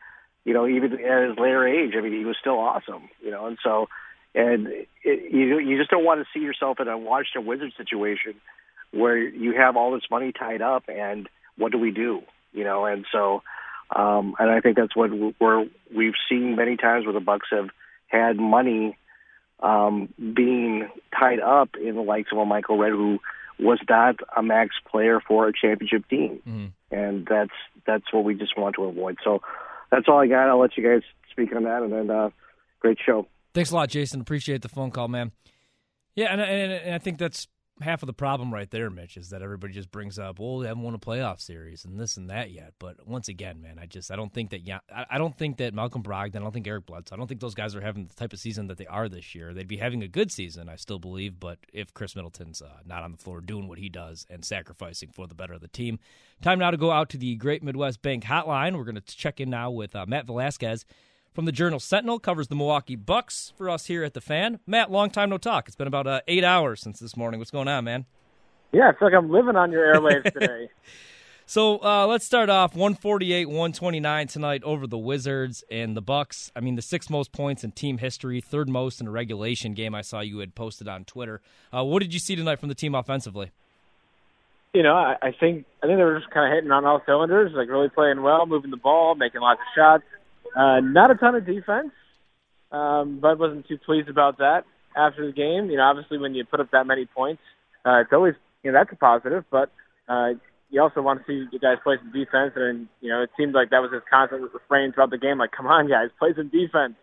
you know, even at his later age. I mean, he was still awesome, you know, and so and it, you you just don't want to see yourself in a Washington Wizards situation where you have all this money tied up, and what do we do, you know? And so, um, and I think that's what we're we've seen many times where the Bucks have had money um, being tied up in the likes of a Michael Redd, who was not a max player for a championship team, and that's that's what we just want to avoid. So that's all I got. I'll let you guys speak on that, and then uh, great show. Thanks a lot, Jason. Appreciate the phone call, man. Yeah, and, and, and I think that's half of the problem right there, Mitch, is that everybody just brings up, well, they haven't won a playoff series and this and that yet. But once again, man, I just I don't think that yeah, I, don't think that Malcolm Brogdon, I don't think Eric Bledsoe, I don't think those guys are having the type of season that they are this year. They'd be having a good season, I still believe, but if Khris Middleton's uh, not on the floor doing what he does and sacrificing for the better of the team, time now to go out to the Great Midwest Bank Hotline. We're going to check in now with uh, Matt Velazquez from the Journal Sentinel, covers the Milwaukee Bucks for us here at the Fan. Matt, long time no talk. It's been about uh, eight hours since this morning. What's going on, man? Yeah, it's like I'm living on your airwaves today. So uh, let's start off 148 129 tonight over the Wizards and the Bucks. I mean, the sixth most points in team history, third most in a regulation game. I saw you had posted on Twitter. Uh, what did you see tonight from the team offensively? you know, I, I think I think they were just kind of hitting on all cylinders, like really playing well, moving the ball, making lots of shots. Uh, not a ton of defense. Um, Bud wasn't too pleased about that after the game. You know, obviously when you put up that many points, uh, it's always you know that's a positive, but uh, you also want to see you guys play some defense. And you know, it seemed like that was his constant refrain throughout the game. Like, come on, guys, play some defense.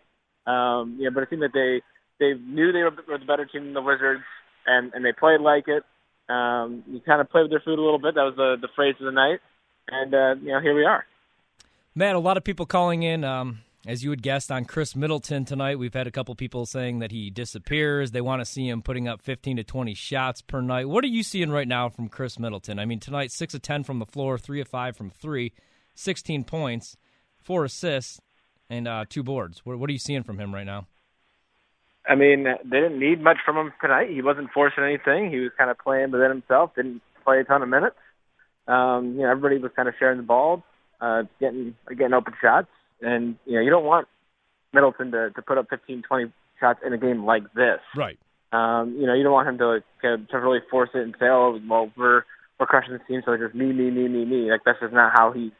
Um, you know, but it seemed that they they knew they were, were the better team than the Wizards, and and they played like it. Um, you kind of played with their food a little bit. That was the the phrase of the night, and uh, you know, here we are. Matt, a lot of people calling in, um, as you had guessed, on Khris Middleton tonight. We've had a couple people saying that he disappears. They want to see him putting up 15 to 20 shots per night. What are you seeing right now from Khris Middleton? I mean, tonight, 6 of 10 from the floor, 3 of 5 from 3, 16 points, 4 assists, and uh, 2 boards. What, what are you seeing from him right now? I mean, they didn't need much from him tonight. He wasn't forcing anything. He was kind of playing within himself. Didn't play a ton of minutes. Um, you know, everybody was kind of sharing the ball, uh, getting getting open shots, and you know, you don't want Middleton to to put up 15, 20 shots in a game like this. Right. Um, you know, you don't want him to to, to really force it and say, "Oh, well, we're we're crushing the team, so it's just me, me, me, me, me." Like that's just not how he's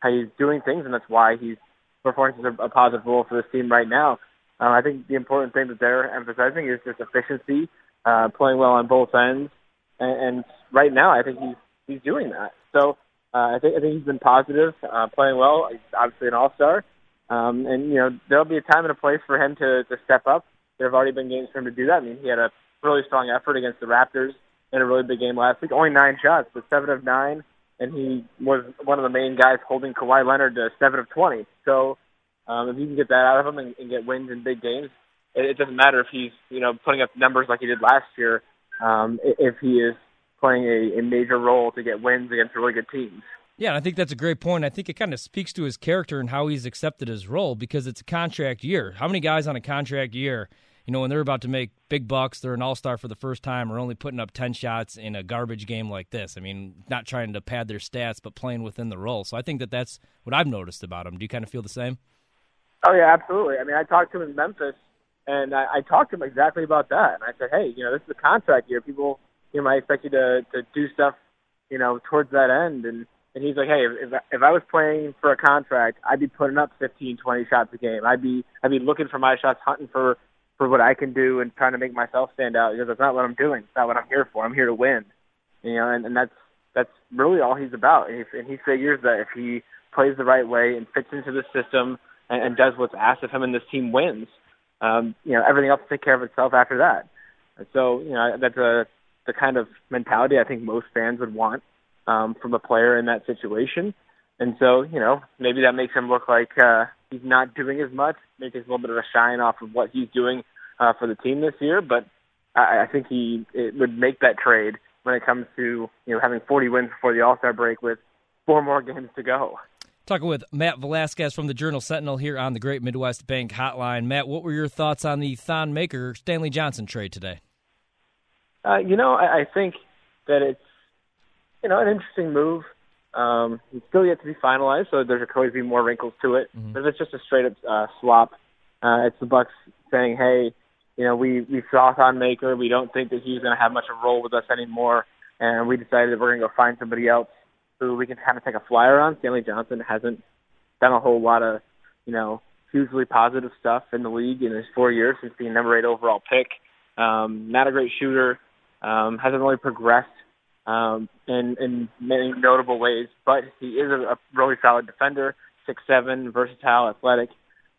how he's doing things, and that's why he's performing such a, a positive role for this team right now. Uh, I think the important thing that they're emphasizing is just efficiency, uh, playing well on both ends, and, and right now I think he's he's doing that. So uh, I think I think he's been positive, uh, playing well. He's obviously an all star, um, and you know there'll be a time and a place for him to to step up. There have already been games for him to do that. I mean, he had a really strong effort against the Raptors in a really big game last week. Only nine shots, but seven of nine, and he was one of the main guys holding Kawhi Leonard to seven of twenty. So um, if you can get that out of him and, and get wins in big games, it, it doesn't matter if he's you know putting up numbers like he did last year. Um, if he is playing a, a major role to get wins against really good teams. Yeah, and I think that's a great point. I think it kind of speaks to his character and how he's accepted his role because it's a contract year. How many guys on a contract year, you know, when they're about to make big bucks, they're an all star for the first time, are only putting up 10 shots in a garbage game like this? I mean, not trying to pad their stats, but playing within the role. So I think that that's what I've noticed about him. Do you kind of feel the same? Oh yeah, absolutely. I mean, I talked to him in Memphis, and I, I talked to him exactly about that. And I said, hey, you know, this is a contract year. People, you might expect you to to do stuff, you know, towards that end. And and he's like, hey, if if I was playing for a contract, I'd be putting up 15, 20 shots a game. I'd be I'd be looking for my shots, hunting for for what I can do, and trying to make myself stand out. Because that's not what I'm doing. It's not what I'm here for. I'm here to win. You know, and, and that's that's really all he's about. And he, and he figures that if he plays the right way and fits into the system and, and does what's asked of him, and this team wins, um, you know, everything else will take care of itself after that. And so, you know, that's a the kind of mentality I think most fans would want um, from a player in that situation. And so, you know, maybe that makes him look like uh, he's not doing as much, maybe takes a little bit of a shine off of what he's doing uh, for the team this year. But I, I think he it would make that trade when it comes to you know having 40 wins before the All Star break with four more games to go. Talking with Matt Velazquez from the Journal Sentinel here on the Great Midwest Bank Hotline. Matt, what were your thoughts on the Thon Maker Stanley Johnson trade today? Uh, you know, I, I think that it's you know an interesting move. Um, it's still yet to be finalized, so there could always be more wrinkles to it. But if it's just a straight up uh, swap, uh, it's the Bucks saying, "Hey, you know, we we saw Thon Maker. We don't think that he's going to have much of a role with us anymore, and we decided that we're going to go find somebody else who we can kind of take a flyer on." Stanley Johnson hasn't done a whole lot of, you know, hugely positive stuff in the league in his four years since being number eight overall pick. Um, not a great shooter. Um, hasn't really progressed um, in in many notable ways, but he is a, a really solid defender, six seven, versatile, athletic.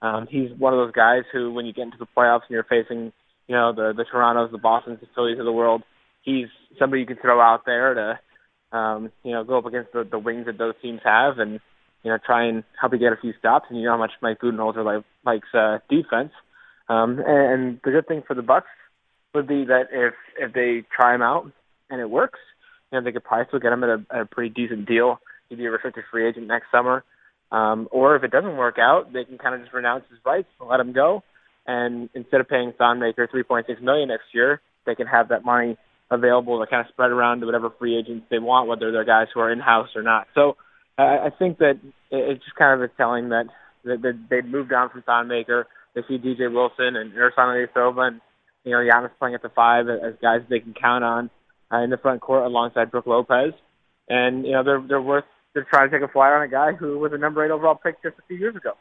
Um, he's one of those guys who, when you get into the playoffs and you're facing, you know, the the Toronto's, the Boston's, the Phillies of the world, he's somebody you can throw out there to, um, you know, go up against the, the wings that those teams have, and you know, try and help you get a few stops. And you know how much Mike Budenholzer like, likes uh, defense. Um, and, and the good thing for the Bucks would be that if if they try him out and it works, you know, they could probably still get him at a, a pretty decent deal. He'd be a restricted free agent next summer. Um, or if it doesn't work out, they can kind of just renounce his rights and let him go. And instead of paying Thon Maker three point six million next year, they can have that money available to kind of spread around to whatever free agents they want, whether they're guys who are in house or not. So I I think that it's just kind of a telling that that, that they've moved on from Thon Maker. They see DJ Wilson and Ersan Ilyasova and you know Giannis playing at the five as guys they can count on uh, in the front court alongside Brook Lopez, and you know they're they're worth they're trying to take a flyer on a guy who was a number eight overall pick just a few years ago.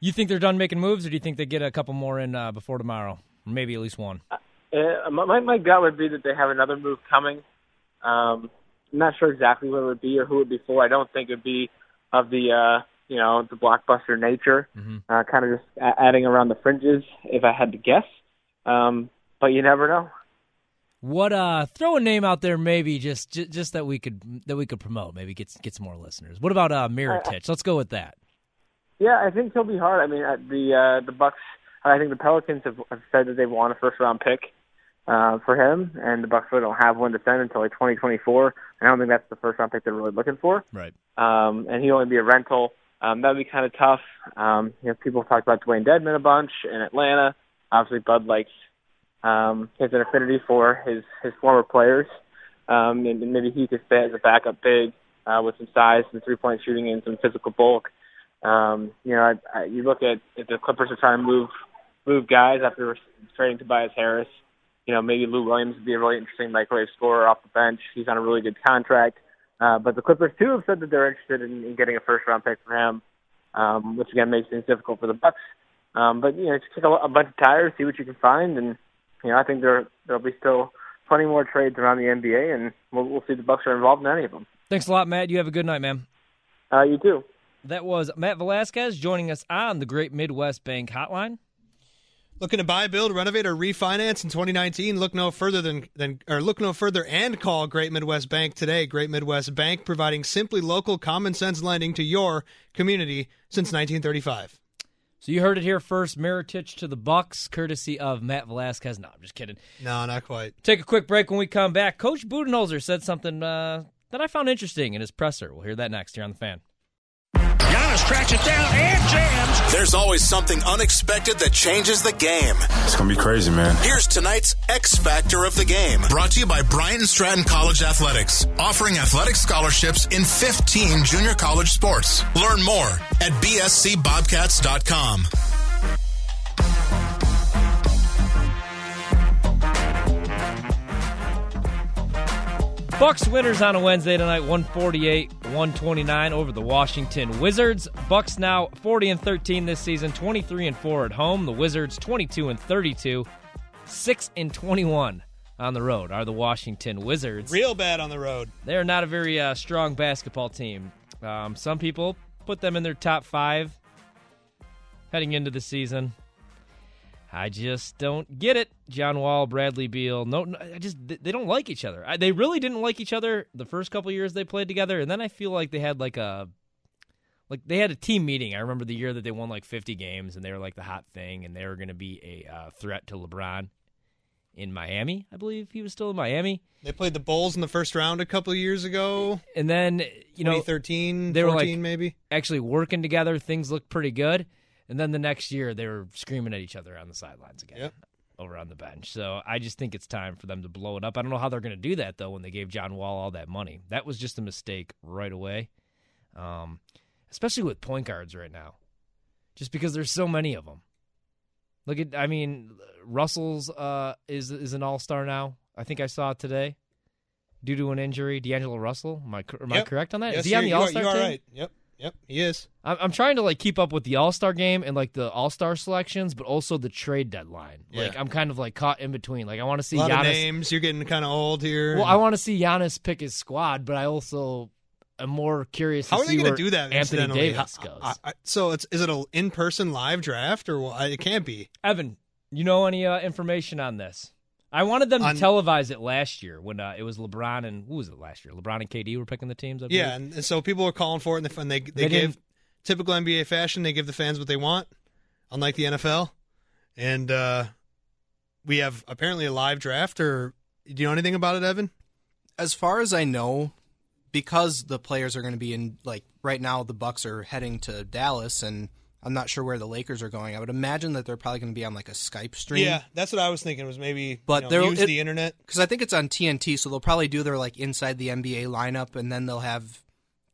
You think they're done making moves, or do you think they get a couple more in uh, before tomorrow? Or maybe at least one. Uh, my my gut would be that they have another move coming. Um, I'm not sure exactly what it would be or who it would be for. I don't think it would be of the uh, you know the blockbuster nature. Mm-hmm. Uh, kind of just adding around the fringes, if I had to guess. Um, but you never know. What uh throw a name out there maybe just just, just that we could that we could promote, maybe get get some more listeners. What about uh Mirotic? Let's go with that. Yeah, I think he'll be hard. I mean, uh, the uh, the Bucks. I think the Pelicans have, have said that they want a first round pick uh, for him, and the Bucks really don't have one to send until like 2024. I don't think that's the first round pick they're really looking for. Right. Um, and he'll only be a rental. Um, that would be kind of tough. Um, you know, people talked about Dewayne Dedmon a bunch in Atlanta. Obviously, Bud likes um, has an affinity for his his former players, um, and, and maybe he could stay as a backup big uh, with some size, some three point shooting, and some physical bulk. Um, you know, I, I, you look at if the Clippers are trying to move move guys after trading Tobias Harris. You know, maybe Lou Williams would be a really interesting microwave scorer off the bench. He's on a really good contract. Uh, but the Clippers too have said that they're interested in, in getting a first round pick for him, um, which again makes things difficult for the Bucks. Um, but you know, just kick a, a bunch of tires, see what you can find, and you know, I think there there'll be still plenty more trades around the NBA, and we'll, we'll see if the Bucks are involved in any of them. Thanks a lot, Matt. You have a good night, man. Uh, you too. That was Matt Velazquez joining us on the Great Midwest Bank Hotline. Looking to buy, build, renovate, or refinance in 2019? Look no further than, than or look no further and call Great Midwest Bank today. Great Midwest Bank providing simply local, common sense lending to your community since 1935. So you heard it here first. Mirotic to the Bucks, courtesy of Matt Velazquez. No, I'm just kidding. No, not quite. Take a quick break when we come back. Coach Budenholzer said something uh, that I found interesting in his presser. We'll hear that next here on the fan. Giannis tracks it down and jams. There's always something unexpected that changes the game. It's going to be crazy, man. Here's tonight's X Factor of the Game. Brought to you by Bryant and Stratton College Athletics, offering athletic scholarships in 15 junior college sports. Learn more at bscbobcats.com. Bucks winners on a Wednesday tonight, 148-129 over the Washington Wizards. Bucks now 40 and 13 this season, 23 and 4 at home. The Wizards 22 and 32, 6 and 21 on the road are the Washington Wizards. Real bad on the road. They're not a very uh, strong basketball team. Um, some people put them in their top five heading into the season. I just don't get it. John Wall, Bradley Beal. No, no I just they don't like each other. I, they really didn't like each other the first couple years they played together, and then I feel like they had like a like they had a team meeting. I remember the year that they won like 50 games, and they were like the hot thing, and they were going to be a uh, threat to LeBron in Miami. I believe he was still in Miami. They played the Bulls in the first round a couple of years ago. And then, you know, 2013, they 14 were like maybe. actually working together. Things looked pretty good. And then the next year, they were screaming at each other on the sidelines again, Yep. over on the bench. So I just think it's time for them to blow it up. I don't know how they're going to do that though. When they gave John Wall all that money, that was just a mistake right away. Um, especially with point guards right now, just because there's so many of them. Look at, I mean, Russell's uh, is is an all star now. I think I saw it today, due to an injury. D'Angelo Russell, am I am I correct on that? Yes, is he on the all star team? right. Yep. Yep. He is. I'm, I'm trying to like keep up with the All Star game and like the All Star selections, but also the trade deadline. Like I'm kind of like caught in between. Like I want to see a lot of names. You're getting kind of old here. Well, I want to see Giannis pick his squad, but I also am more curious. How to are they going to do that? Anthony incidentally? Davis goes. I- I- so it's is it an in person live draft or what? It can't be. Evan, you know any uh, information on this? I wanted them On- to televise it last year when uh, it was LeBron and who was it last year? LeBron and KD were picking the teams. I? Yeah, and, and so people were calling for it, and they, and they, they, They give typical NBA fashion. They give the fans what they want, unlike the NFL. And uh, we have apparently a live draft. Or do you know anything about it, Evan? As far as I know, because the players are going to be in like right now, the Bucks are heading to Dallas, and I'm not sure where the Lakers are going. I would imagine that they're probably going to be on like a Skype stream. Yeah, that's what I was thinking. Was maybe But you know, they'll use it- the internet. because I think it's on TNT, so they'll probably do their like inside the NBA lineup, and then they'll have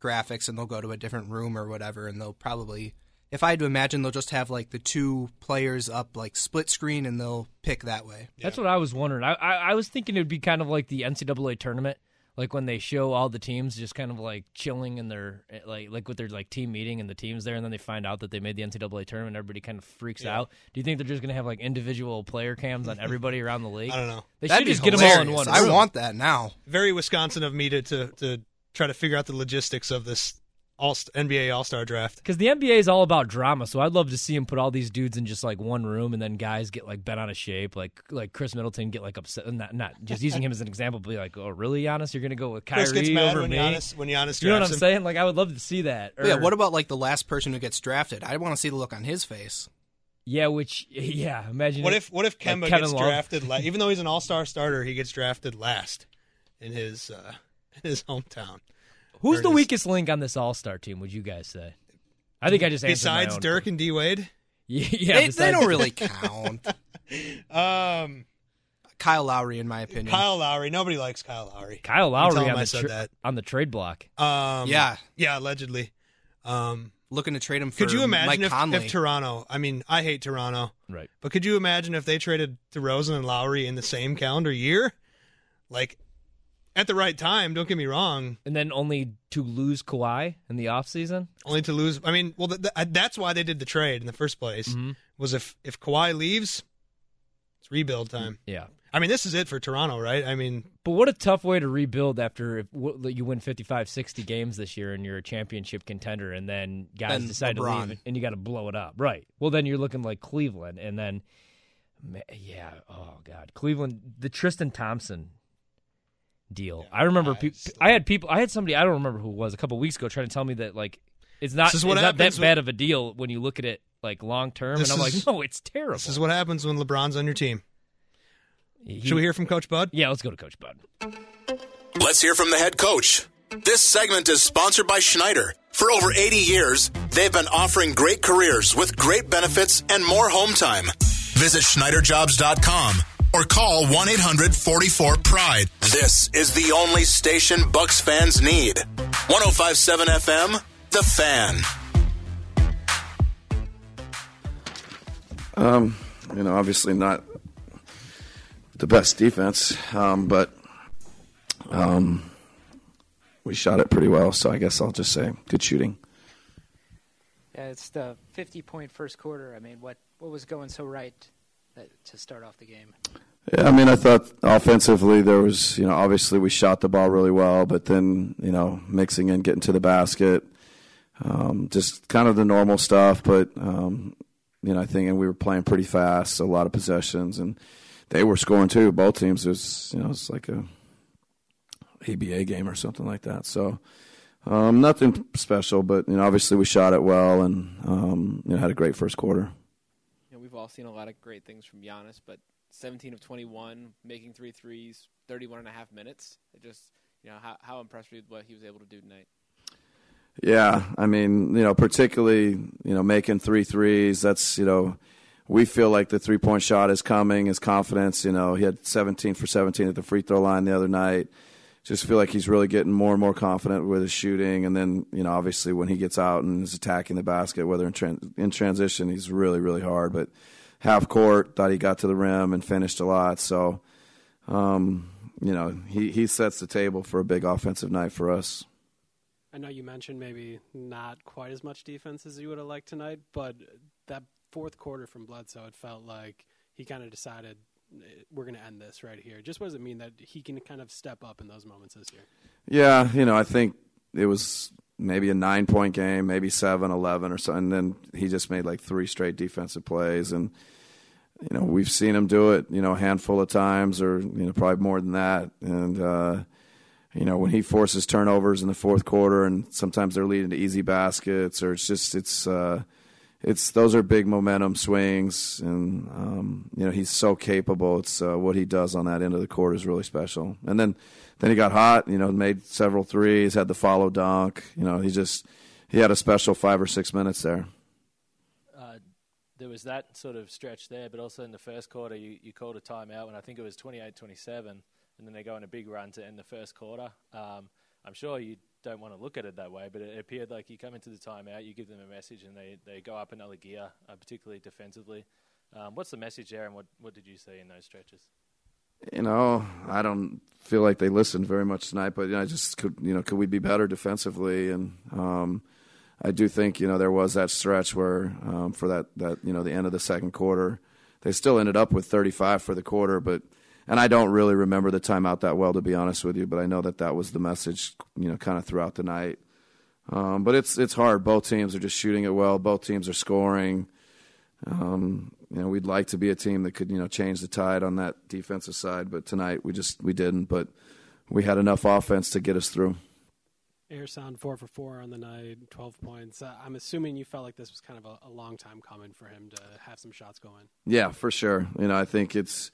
graphics, and they'll go to a different room or whatever, and they'll probably, if I had to imagine, they'll just have like the two players up like split screen, and they'll pick that way. That's what I was wondering. I, I I was thinking it would be kind of like the NCAA tournament, like when they show all the teams just kind of like chilling in their eh, like like with their like team meeting and the teams there, and then they find out that they made the NCAA tournament. and Everybody kind of freaks Yeah. out. Do you think they're just gonna have like individual player cams on everybody around the league? I don't know. They That'd should be just get them all in one. I room. want that now. Very Wisconsin of me to to, to try to figure out the logistics of this all NBA All Star draft. Because the NBA is all about drama, so I'd love to see him put all these dudes in just like one room, and then guys get like bent out of shape, like like Khris Middleton get like upset. Not not just using him as an example, but be like, oh really, Giannis, you're gonna go with Kyrie Khris gets mad over when me? Giannis when Giannis you know what I'm him. saying? Like I would love to see that. yeah. What about like the last person who gets drafted? I want to see the look on his face. Yeah, which yeah, imagine. What it- if what if like Kemba Kevin gets Love. drafted? La- even though he's an All Star starter, he gets drafted last in his uh, in his hometown. Who's Or the weakest link on this All Star team? Would you guys say? I think I just answered my besides own Dirk and D Wade. Yeah, yeah they, they don't really count. Um, Kyle Lowry, in my opinion. Kyle Lowry. Nobody likes Kyle Lowry. Kyle Lowry on the tra- that. on the trade block. Um, Yeah. yeah, allegedly. Um, Looking to trade him for could you imagine Mike if, if Toronto? I mean, I hate Toronto, Right. but could you imagine if they traded DeRozan and Lowry in the same calendar year? Like at the right time. Don't get me wrong. And then only to lose Kawhi in the offseason? Only to lose. I mean, well, th- th- that's why they did the trade in the first place. Mm-hmm. Was if if Kawhi leaves, it's rebuild time. Yeah. I mean, this is it for Toronto, right? I mean, But what a tough way to rebuild after if, w- you win 55, 60 games this year and you're a championship contender, and then guys Then decide to leave and you got to blow it up. Right. Well, then you're looking like Cleveland, and then, yeah, oh, God. Cleveland, the Tristan Thompson deal. I remember pe- I had people, I had somebody, I don't remember who it was, a couple weeks ago trying to tell me that, like, it's not, This is it's not that happens when- bad of a deal when you look at it, like, long term. And I'm is- like, no, it's terrible. this is what happens when LeBron's on your team. He- Should we hear from Coach Bud? Yeah, let's go to Coach Bud. Let's hear from the head coach. This segment is sponsored by Schneider. For over 80 years, they've been offering great careers with great benefits and more home time. Visit SchneiderJobs.com or call 1 800 44 Pride. This is the only station Bucks fans need. 1057 FM, The Fan. Um, you know, obviously not the best defense, um, but um, we shot it pretty well. So I guess I'll just say good shooting. Yeah, it's the 50 point first quarter. I mean, what, what was going so right that, to start off the game? Yeah, I mean, I thought offensively there was, you know, obviously we shot the ball really well, but then, you know, mixing in, getting to the basket, um, just kind of the normal stuff. But, um, you know, I think, and we were playing pretty fast, a lot of possessions, and they were scoring too. Both teams, it was, you know, it's like a ABA game or something like that. So, um, nothing special, but, you know, obviously we shot it well and, um, you know, had a great first quarter. All seen a lot of great things from Giannis, but 17 of 21, making three threes, 31 and a half minutes. It just, you know, how, how impressed with what he was able to do tonight? Yeah, I mean, you know, particularly, you know, making three threes. That's, you know, we feel like the three point shot is coming. His confidence, you know, he had 17 for 17 at the free throw line the other night. Just feel like he's really getting more and more confident with his shooting. And then, you know, obviously when he gets out and is attacking the basket, whether in, tran- in transition, he's really, really hard. But half court, thought he got to the rim and finished a lot. So, um, you know, he, he sets the table for a big offensive night for us. I know you mentioned maybe not quite as much defense as you would have liked tonight, but that fourth quarter from Bledsoe, it felt like he kind of decided we're going to end this right here. Just what does it mean that he can kind of step up in those moments this year? Yeah, you know, I think it was maybe a nine point game, maybe seven, eleven, or something. And then he just made like three straight defensive plays. And, you know, we've seen him do it, you know, a handful of times or, you know, probably more than that. And, uh, you know, when he forces turnovers in the fourth quarter and sometimes they're leading to easy baskets or it's just, it's, uh, it's those are big momentum swings, and um, you know he's so capable. It's uh, what he does on that end of the court is really special. And then, then he got hot. You know, made several threes, had the follow dunk. You know, he just he had a special five or six minutes there. Uh, there was that sort of stretch there, but also in the first quarter, you, you called a timeout when I think it was 28 27, and then they go on a big run to end the first quarter. Um, I'm sure you don't want to look at it that way, but it appeared like you come into the timeout, you give them a message, and they, they go up another gear, uh, particularly defensively. Um, what's the message there, and what, what did you see in those stretches? You know, I don't feel like they listened very much tonight, but you know, I just could, you know, could we be better defensively? And um, I do think, you know, there was that stretch where um, for that, that, you know, the end of the second quarter, they still ended up with 35 for the quarter, but and I don't really remember the timeout that well, to be honest with you. But I know that that was the message, you know, kind of throughout the night. Um, but it's it's hard. Both teams are just shooting it well. Both teams are scoring. Um, you know, we'd like to be a team that could, you know, change the tide on that defensive side, but tonight we just we didn't. But we had enough offense to get us through. Ersan four for four on the night, twelve points. Uh, I'm assuming you felt like this was kind of a, a long time coming for him to have some shots going. Yeah, for sure. You know, I think it's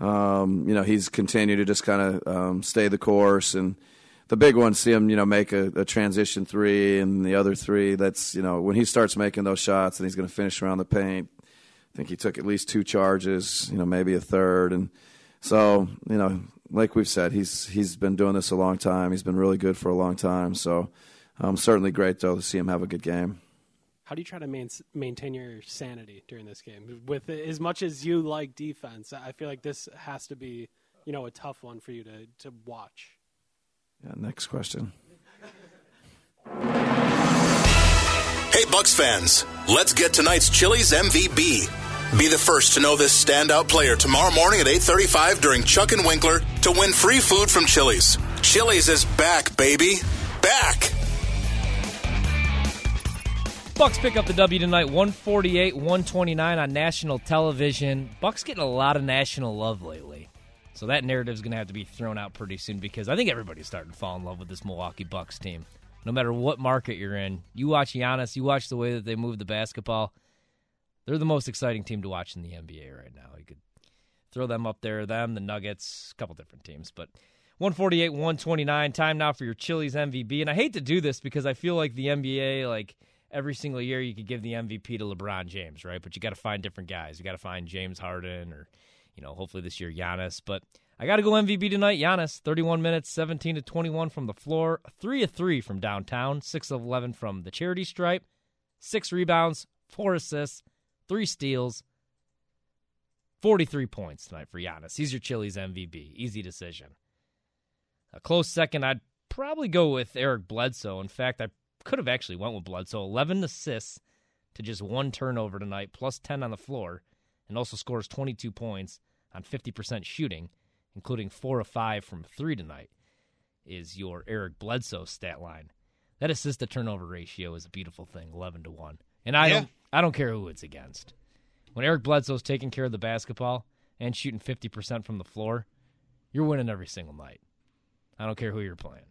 um, you know, he's continued to just kind of um, stay the course. And the big one, see him, you know, make a, a, transition three and the other three. That's, you know, when he starts making those shots and he's going to finish around the paint, I think he took at least two charges, you know, maybe a third. And so, you know, like we've said, he's he's been doing this a long time. He's been really good for a long time. So, um, certainly great, though, to see him have a good game. How do you try to main, maintain your sanity during this game? With as much as you like defense, I feel like this has to be, you know, a tough one for you to, to watch. Yeah, next question. Hey, Bucks fans, let's get tonight's Chili's MVP. Be the first to know this standout player tomorrow morning at 8:35 during Chuck and Winkler to win free food from Chili's. Chili's is back, baby. Back. Bucks pick up the W tonight, 148-129 on national television. Bucks getting a lot of national love lately. So that narrative is going to have to be thrown out pretty soon because I think everybody's starting to fall in love with this Milwaukee Bucks team. No matter what market you're in, you watch Giannis, you watch the way that they move the basketball. They're the most exciting team to watch in the NBA right now. You could throw them up there, them, the Nuggets, a couple different teams, but 148 129 time now for your Chili's MVP. And I hate to do this because I feel like the NBA like every single year you could give the MVP to LeBron James, right? But you got to find different guys. You got to find James Harden or you know, hopefully this year Giannis, but I got to go MVP tonight. Giannis, 31 minutes, 17 to 21 from the floor, 3 of 3 from downtown, 6 of 11 from the charity stripe, 6 rebounds, 4 assists, 3 steals, 43 points tonight for Giannis. He's your Chili's MVP. Easy decision. A close second, I'd probably go with Eric Bledsoe. In fact, I could have actually went with Bledsoe 11 assists to just one turnover tonight, plus 10 on the floor, and also scores 22 points on 50% shooting including four of five from three tonight, is your Eric Bledsoe stat line. That assist to turnover ratio is a beautiful thing, eleven to one. And I Yeah. don't I don't care who it's against. When Eric Bledsoe's taking care of the basketball and shooting fifty percent from the floor, you're winning every single night. I don't care who you're playing.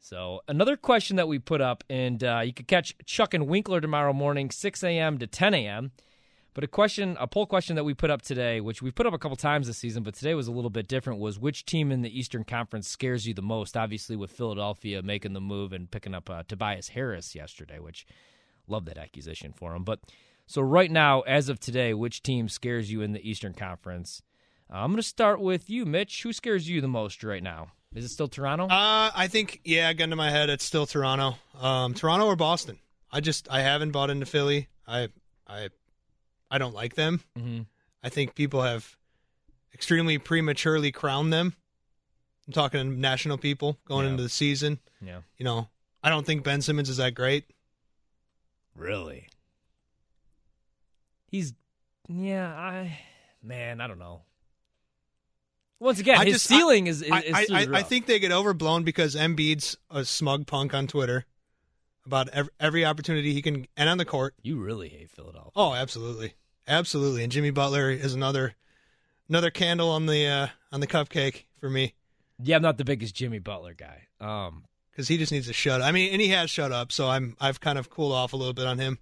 So another question that we put up, and uh, you could catch Chuck and Winkler tomorrow morning, 6 a.m. to 10 a.m. But a question, a poll question that we put up today, which we've put up a couple times this season, but today was a little bit different, was which team in the Eastern Conference scares you the most? Obviously, with Philadelphia making the move and picking up uh, Tobias Harris yesterday, which love that acquisition for him. But so right now, as of today, which team scares you in the Eastern Conference? Uh, I'm going to start with you, Mitch. Who scares you the most right now? Is it still Toronto? Uh, I think yeah, gun to my head, it's still Toronto. Um, Toronto or Boston. I just I haven't bought into Philly. I I I don't like them. Mm-hmm. I think people have extremely prematurely crowned them. I'm talking to national people going Yeah. into the season. Yeah. You know, I don't think Ben Simmons is that great. Really? He's yeah, I man, I don't know. Once again, I his just- ceiling I- is is, I, is I, I, I think they get overblown because Embiid's a smug punk on Twitter about every, every opportunity he can and on the court. You really hate Philadelphia. Oh, absolutely, absolutely. And Jimmy Butler is another another candle on the uh, on the cupcake for me Yeah, I'm not the biggest Jimmy Butler guy. Um, because he just needs to shut. Up. I mean, and he has shut up. So I'm I've kind of cooled off a little bit on him.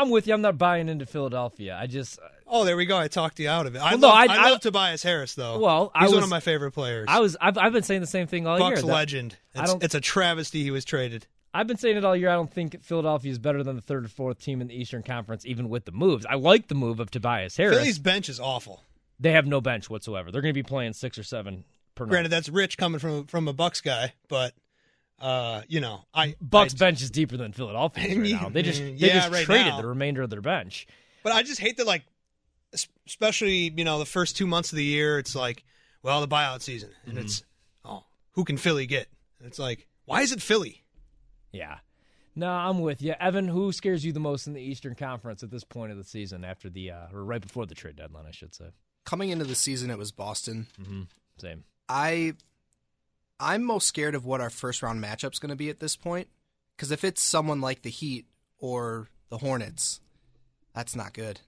I'm with you. I'm not buying into Philadelphia. I just uh, Oh, there we go. I talked you out of it. I Well, no, love, I- I, I- love Tobias Harris though. Well, I he's one of my favorite players. I was I've, I've been saying the same thing all Bucks year. that- legend. I don't. it's a travesty he was traded. I've been saying it all year. I don't think Philadelphia is better than the third or fourth team in the Eastern Conference, even with the moves. I like the move of Tobias Harris. Philly's bench is awful. They have no bench whatsoever. They're going to be playing six or seven per night. Granted, that's rich coming from from a Bucks guy, but uh, you know, I Bucks I- bench is deeper than Philadelphia's right now. They just they Yeah, just right traded now. the remainder of their bench. But I just hate that, like, especially you know the first two months of the year, it's like, well, the buyout season, and Mm-hmm. it's oh, who can Philly get? And it's like, why is it Philly? Yeah. No, I'm with you, Evan. Who scares you the most in the Eastern Conference at this point of the season? After the uh, or right before the trade deadline, I should say. Coming into the season, it was Boston. Mm-hmm. Same. I I'm most scared of what our first round matchup's going to be at this point because if it's someone like the Heat or the Hornets, that's not good.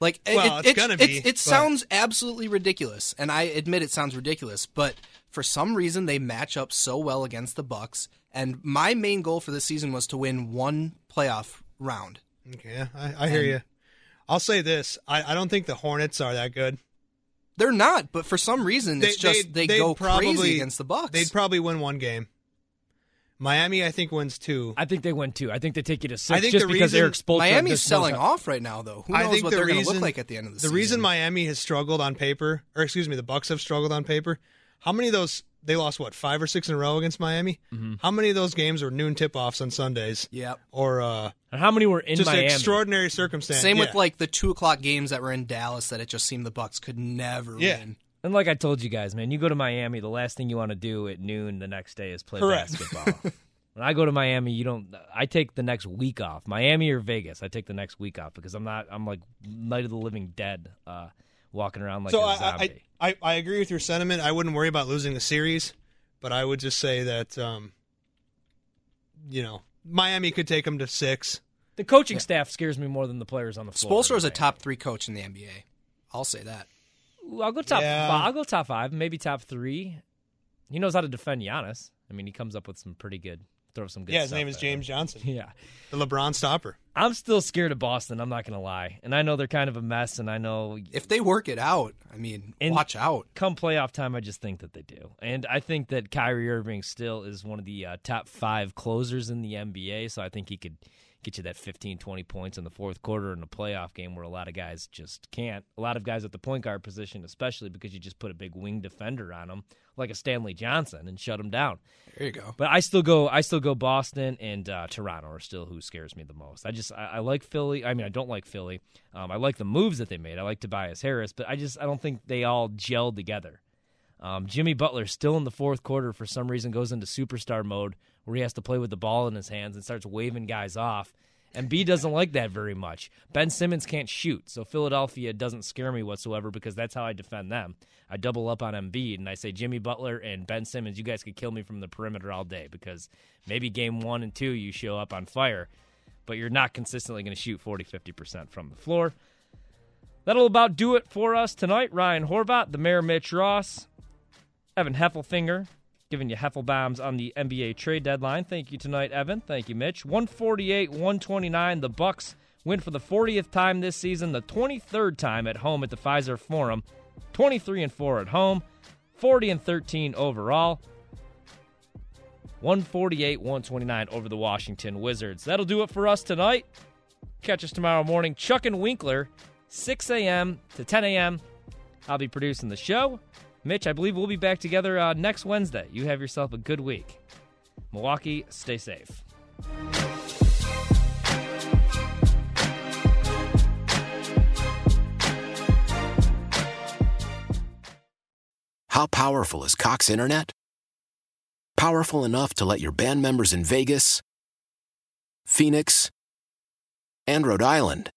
Like it- Well, it, it's it, gonna be, It, but- sounds absolutely ridiculous, and I admit it sounds ridiculous. But for some reason, they match up so well against the Bucks. And my main goal for this season was to win one playoff round. Okay, I, I hear And- you. I'll say this: I, I don't think the Hornets are that good. They're not, but for some reason, it's just they, they'd go probably, crazy against the Bucks. They'd probably win one game. Miami, I think, wins two. I think they win two. I think they take you to six. I think just the because reason Erik Spoelstra Miami's just knows selling how- off right now, though. Who I knows think what the they're going to look like at the end of the, the season? reason Miami has struggled on paper, or excuse me, the Bucks have struggled on paper. How many of those they lost? What five or six in a row against Miami? Mm-hmm. How many of those games were noon tip-offs on Sundays? Yep. Or uh, And how many were in just Miami? extraordinary circumstance. Same Yeah. with like the two o'clock games that were in Dallas that it just seemed the Bucks could never Yeah. win. And like I told you guys, man, you go to Miami, the last thing you want to do at noon the next day is play Correct. basketball. when I go to Miami, you don't. I take the next week off. Miami or Vegas, I take the next week off because I'm not. I'm like night of the living dead, uh, walking around like so a I, zombie. I, I I agree with your sentiment. I wouldn't worry about losing the series, but I would just say that um, you know Miami could take them to six. the coaching staff scares me more than the players on the floor. Spoelstra is a top three coach in the NBA. I'll say that. I'll go top. Yeah. Five. I'll go top five, maybe top three. He knows how to defend Giannis. I mean, he comes up with some pretty good. Throw some good. Yeah, his stuff name is James him. Johnson. Yeah. the LeBron stopper. I'm still scared of Boston. I'm not gonna lie, and I know they're kind of a mess, and I know If they work it out, I mean, And- watch out. come playoff time, I just think that they do, and I think that Kyrie Irving still is one of the uh, top five closers in the NBA. So I think he could get you that 15, 20 points in the fourth quarter in a playoff game where a lot of guys just can't. A lot of guys at the point guard position, especially because you just put a big wing defender on them, like a Stanley Johnson, and shut them down. There you go. But I still go. I still go. Boston and uh, Toronto are still who scares me the most. I just I, I like Philly. I mean, I don't like Philly. Um, I like the moves that they made. I like Tobias Harris, but I just I don't think they all gelled together. Um, Jimmy Butler still in the fourth quarter for some reason goes into superstar mode where he has to play with the ball in his hands and starts waving guys off. And B doesn't like that very much. Ben Simmons can't shoot, so Philadelphia doesn't scare me whatsoever because that's how I defend them. I double up on Embiid and I say Jimmy Butler and Ben Simmons, you guys could kill me from the perimeter all day because maybe game one and two you show up on fire, but you're not consistently going to shoot 40, 50% from the floor. That'll about do it for us tonight. Ryan Horvat, the mayor Mitch Ross, Evan Heffelfinger giving you Heffelbombs on the NBA trade deadline. Thank you tonight, Evan. Thank you, Mitch. 148 129. The Bucks win for the 40th time this season, the 23rd time at home at the Fiserv Forum. 23 and 4 at home, 40 and 13 overall. 148 129 over the Washington Wizards. That'll do it for us tonight. Catch us tomorrow morning. Chuck and Winkler, 6 a.m. to 10 a.m. I'll be producing the show. Mitch, I believe we'll be back together uh, next Wednesday. You have yourself a good week. Milwaukee, stay safe. How powerful is Cox Internet? Powerful enough to let your band members in Vegas, Phoenix, and Rhode Island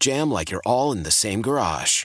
jam like you're all in the same garage.